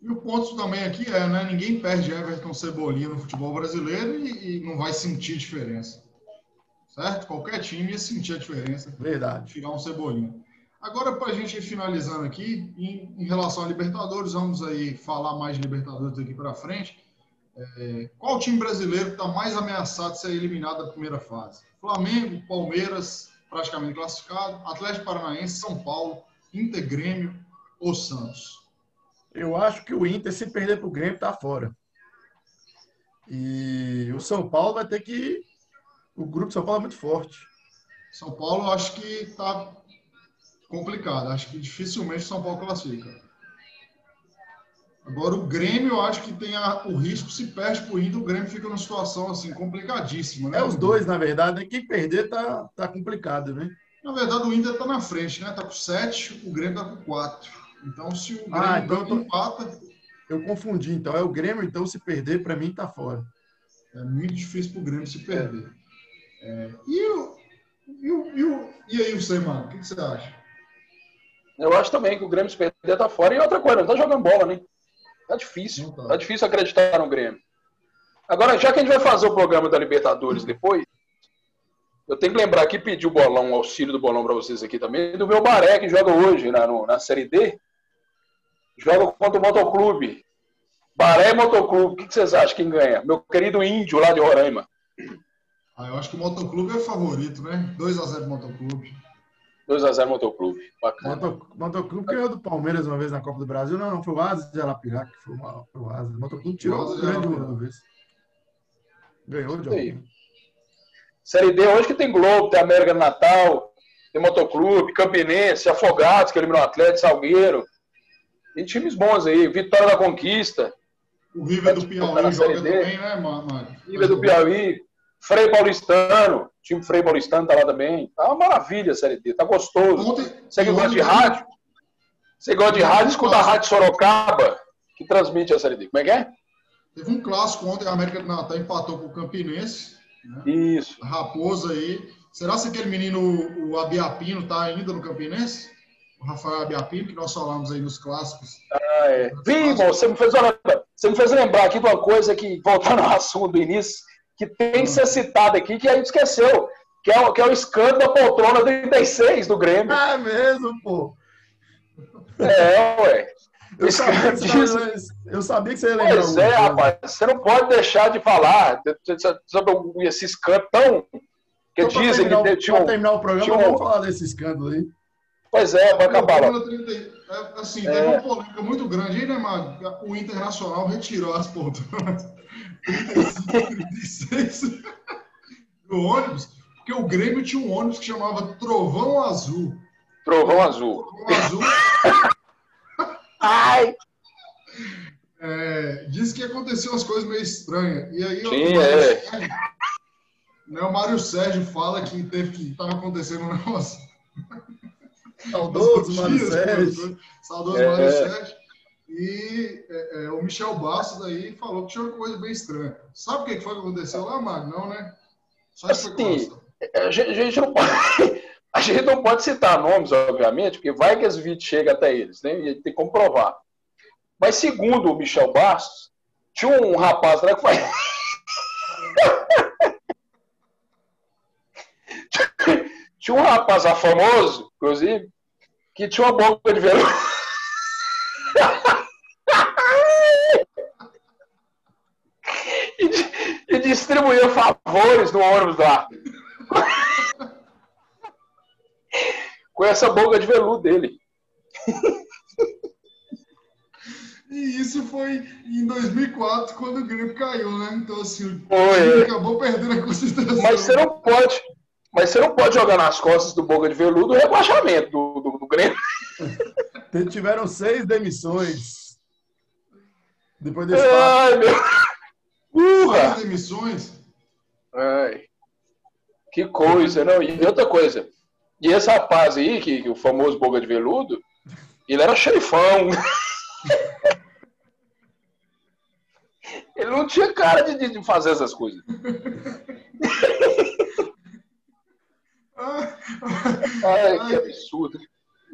E o ponto também aqui é, né? Ninguém perde Everton Cebolinha no futebol brasileiro e, e não vai sentir diferença. Certo? Qualquer time ia sentir a diferença. Verdade. Tirar um Cebolinha. Agora, para a gente ir finalizando aqui, em, em, relação a Libertadores, vamos aí falar mais de Libertadores daqui para frente. É, qual time brasileiro está mais ameaçado de ser eliminado da primeira fase? Flamengo, Palmeiras, praticamente classificado, Atlético Paranaense, São Paulo, Inter, Grêmio ou Santos? Eu acho que o Inter, se perder para o Grêmio, está fora. E o São Paulo vai ter que. O grupo de São Paulo é muito forte. São Paulo, acho que está complicado. Acho que dificilmente o São Paulo classifica. Agora o Grêmio, eu acho que tem a, o risco, se perde por Inter, o Grêmio fica numa situação assim complicadíssima, né? É os dois, na verdade, né? Quem perder tá, tá complicado, né? Na verdade, o Inter está na frente, né? Está com 7, o Grêmio está com 4. Então, se o Grêmio Ah, então eu tô- empata, Eu confundi, então. É o Grêmio, então, se perder, para mim, tá fora. é muito difícil para o Grêmio se perder. É, e, o, e, o, e, o, e aí, você, mano? O que, que você acha? Eu acho também que o Grêmio se perder tá fora. E outra coisa, não tá jogando bola, né? Tá difícil. Tá. Tá difícil acreditar no Grêmio. Agora, já que a gente vai fazer o programa da Libertadores depois, eu tenho que lembrar aqui, pedir o bolão, o auxílio do bolão para vocês aqui também, do meu Baré, que joga hoje na, no- na Série D. Joga contra o Motoclube. Baré e Motoclube. O que que vocês acham quem ganha? Meu querido índio lá de Roraima. Ah, eu acho que o Motoclube é o favorito, né? 2x0 Motoclube. 2x0 Motoclube. Bacana. Moto- Motoclube ganhou do Palmeiras uma vez na Copa do Brasil. Não, não, foi o Asa de Arapiraca que foi uma- foi o Asa. O Motoclube tirou O grande uma vez. Ganhou de alguém. Série D hoje que tem Globo, tem América do Natal, tem Motoclube, Campinense, Afogados, que eliminou o Atlético, Salgueiro. Tem times bons aí. Vitória da Conquista, O River do Tá Piauí na joga Série D. também, né, Ma- Mário? Ilha do Piauí, Frei Paulistano, o time Frei Paulistano tá lá também. Tá uma maravilha a Série D, tá gostoso. Ontem, Você que gosta de rádio, você gosta de rádio, escuta a. Rádio Sorocaba, que transmite a Série D. Como é que é? Teve um clássico ontem, a América do Natal empatou com o Campinense. Né? Isso. A Raposa aí. Será que aquele menino, o Abiapino, tá ainda no Campinense? O Rafael Abiapino, que nós falamos aí nos clássicos. Ah, é. Vim, você me fez olha, você me fez lembrar aqui de uma coisa que, voltando ao assunto do início, que tem que ser citada aqui, que a gente esqueceu, que é, o- que é o escândalo da poltrona 36 do Grêmio. É mesmo, pô. É, ué. Eu sabia, eu sabia que você ia lembrar. Pois é, rapaz, você não pode deixar de falar sobre esse escândalo tão. Que Então, dizem terminar, que tinha um. terminar o programa, tinha um- vamos falar desse escândalo aí. Pois é, vai acabar lá. Poltrona 30 é, Assim, É. teve uma polêmica muito grande aí, né, Mário? O Internacional retirou as poltronas 35 e 36 do ônibus, porque o Grêmio tinha um ônibus que chamava Trovão Azul. Trovão azul. Trovão Azul Ai! é, disse que aconteceu umas coisas meio estranhas. E aí o Sim, Mário é. Sérgio- né, o Mário Sérgio fala que teve que estava acontecendo um negócio. Saudoso, Dias, Sérgio. Saudoso É. Sérgio. E é, é, o Michel Bastos aí falou que tinha uma coisa bem estranha. Sabe o que foi que aconteceu lá, Mário? Não, né? Só Assim, especulação. A gente, a gente não pode, a gente não pode citar nomes, obviamente, porque vai que esse vídeo chega até eles, né? E tem que comprovar. Mas segundo o Michel Bastos, tinha um rapaz lá que faz. tinha um rapaz lá famoso, inclusive, que tinha uma boca de veludo. e, e distribuía favores no ônibus lá. Com essa boca de veludo dele. E isso foi em 2004, quando o Grêmio caiu, né? Então, assim, o time acabou perdendo a consideração. Mas você não pode. Mas você não pode jogar nas costas do boca de veludo o rebaixamento do, do, do Grêmio. Tiveram seis demissões. Depois desse. Ai, meu. Burra! As demissões. Ai. Que coisa, não? E outra coisa. E esse rapaz aí, que, que o famoso boca de veludo, ele era xerifão. Ele não tinha cara de- de fazer essas coisas. Ah, Ai, que absurdo.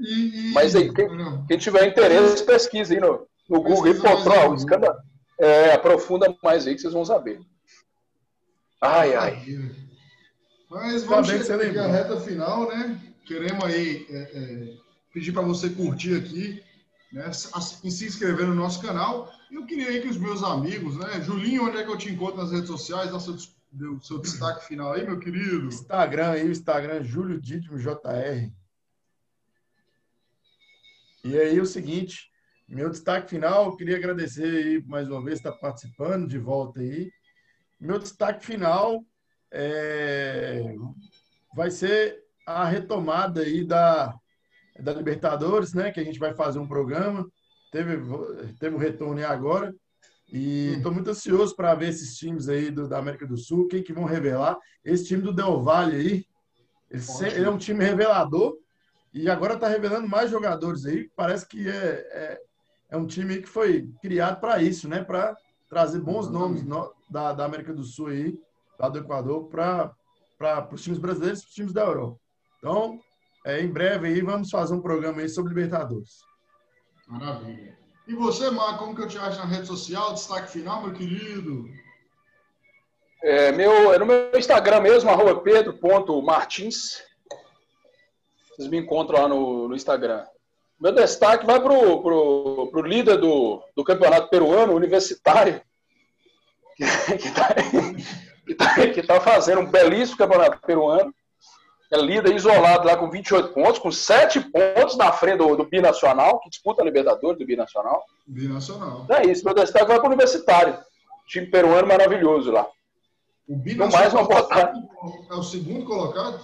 e, e- Mas aí, quem-. Quem tiver interesse, pesquisa aí no, no Google. E aí. escândalo. É, aprofunda mais aí que vocês vão saber. Ai, ai. Mas vamos bem que chegar à reta final, né? Queremos aí é, é, pedir para você curtir aqui, né? se se inscrever no nosso canal. Eu queria aí que os meus amigos, né? Julinho, onde é que eu te encontro nas redes sociais? Dá seu, des- dê o seu destaque final aí, meu querido. Instagram aí, o Instagram Júlio Dídimo JR. E aí o seguinte, meu destaque final, eu queria agradecer aí mais uma vez estar participando de volta aí. Meu destaque final é, vai ser a retomada aí da, da Libertadores, né? Que a gente vai fazer um programa. Teve, teve o retorno aí agora. E estou muito ansioso para ver esses times aí do, da América do Sul, quem que vão revelar. Esse time do Del Valle aí, Ele, ele é um time revelador e agora está revelando mais jogadores aí. Parece que é, é, é um time que foi criado para isso, né? Para trazer bons nomes no, da, da América do Sul aí, lá do Equador, para os times brasileiros e para os times da Europa. Então, é, em breve aí vamos fazer um programa aí sobre Libertadores. Maravilha. E você, Marco, como que eu te acho na rede social? Destaque final, meu querido. É, meu, é no meu Instagram mesmo, arroba pedro.martins. Vocês me encontram lá no, no Instagram. Meu destaque vai para o pro, pro líder do, do campeonato peruano, universitário, que está que tá, que tá fazendo um belíssimo campeonato peruano. É líder isolado lá com 28 pontos, com 7 pontos na frente do, do Binacional, que disputa a Libertadores do Binacional. Binacional. É isso, meu destaque vai para o Universitário. Time peruano maravilhoso lá. O Binacional mais uma boa é o segundo colocado?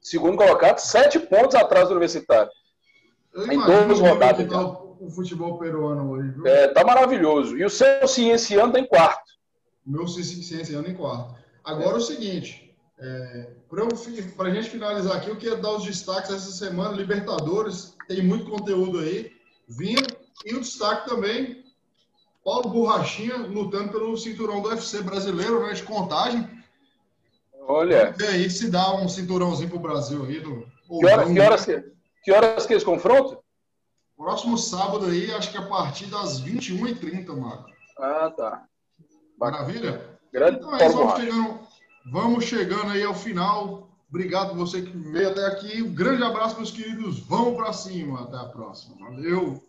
Segundo colocado, 7 pontos atrás do Universitário. Eu em duas rodadas. Tá o futebol peruano hoje. Viu? É, tá maravilhoso. E o seu Cienciano tá em quarto. O meu Cienciano em quarto. Agora é. o seguinte, é, Para a gente finalizar aqui, eu queria dar os destaques essa semana. Libertadores, tem muito conteúdo aí vindo. E o destaque também, Paulo Borrachinha lutando pelo cinturão do UFC brasileiro, né, de contagem. Olha. E aí se dá um cinturãozinho para o Brasil aí. Do, que, hora, que, horas, que, que horas que eles confrontam? Próximo sábado aí, acho que a partir das 21h30, Marco. Ah, tá. Maravilha? Grande então é isso, vamos chegando, Vamos chegando aí ao final. Obrigado você que veio até aqui. Um grande abraço, meus queridos. Vamos para cima. Até a próxima. Valeu.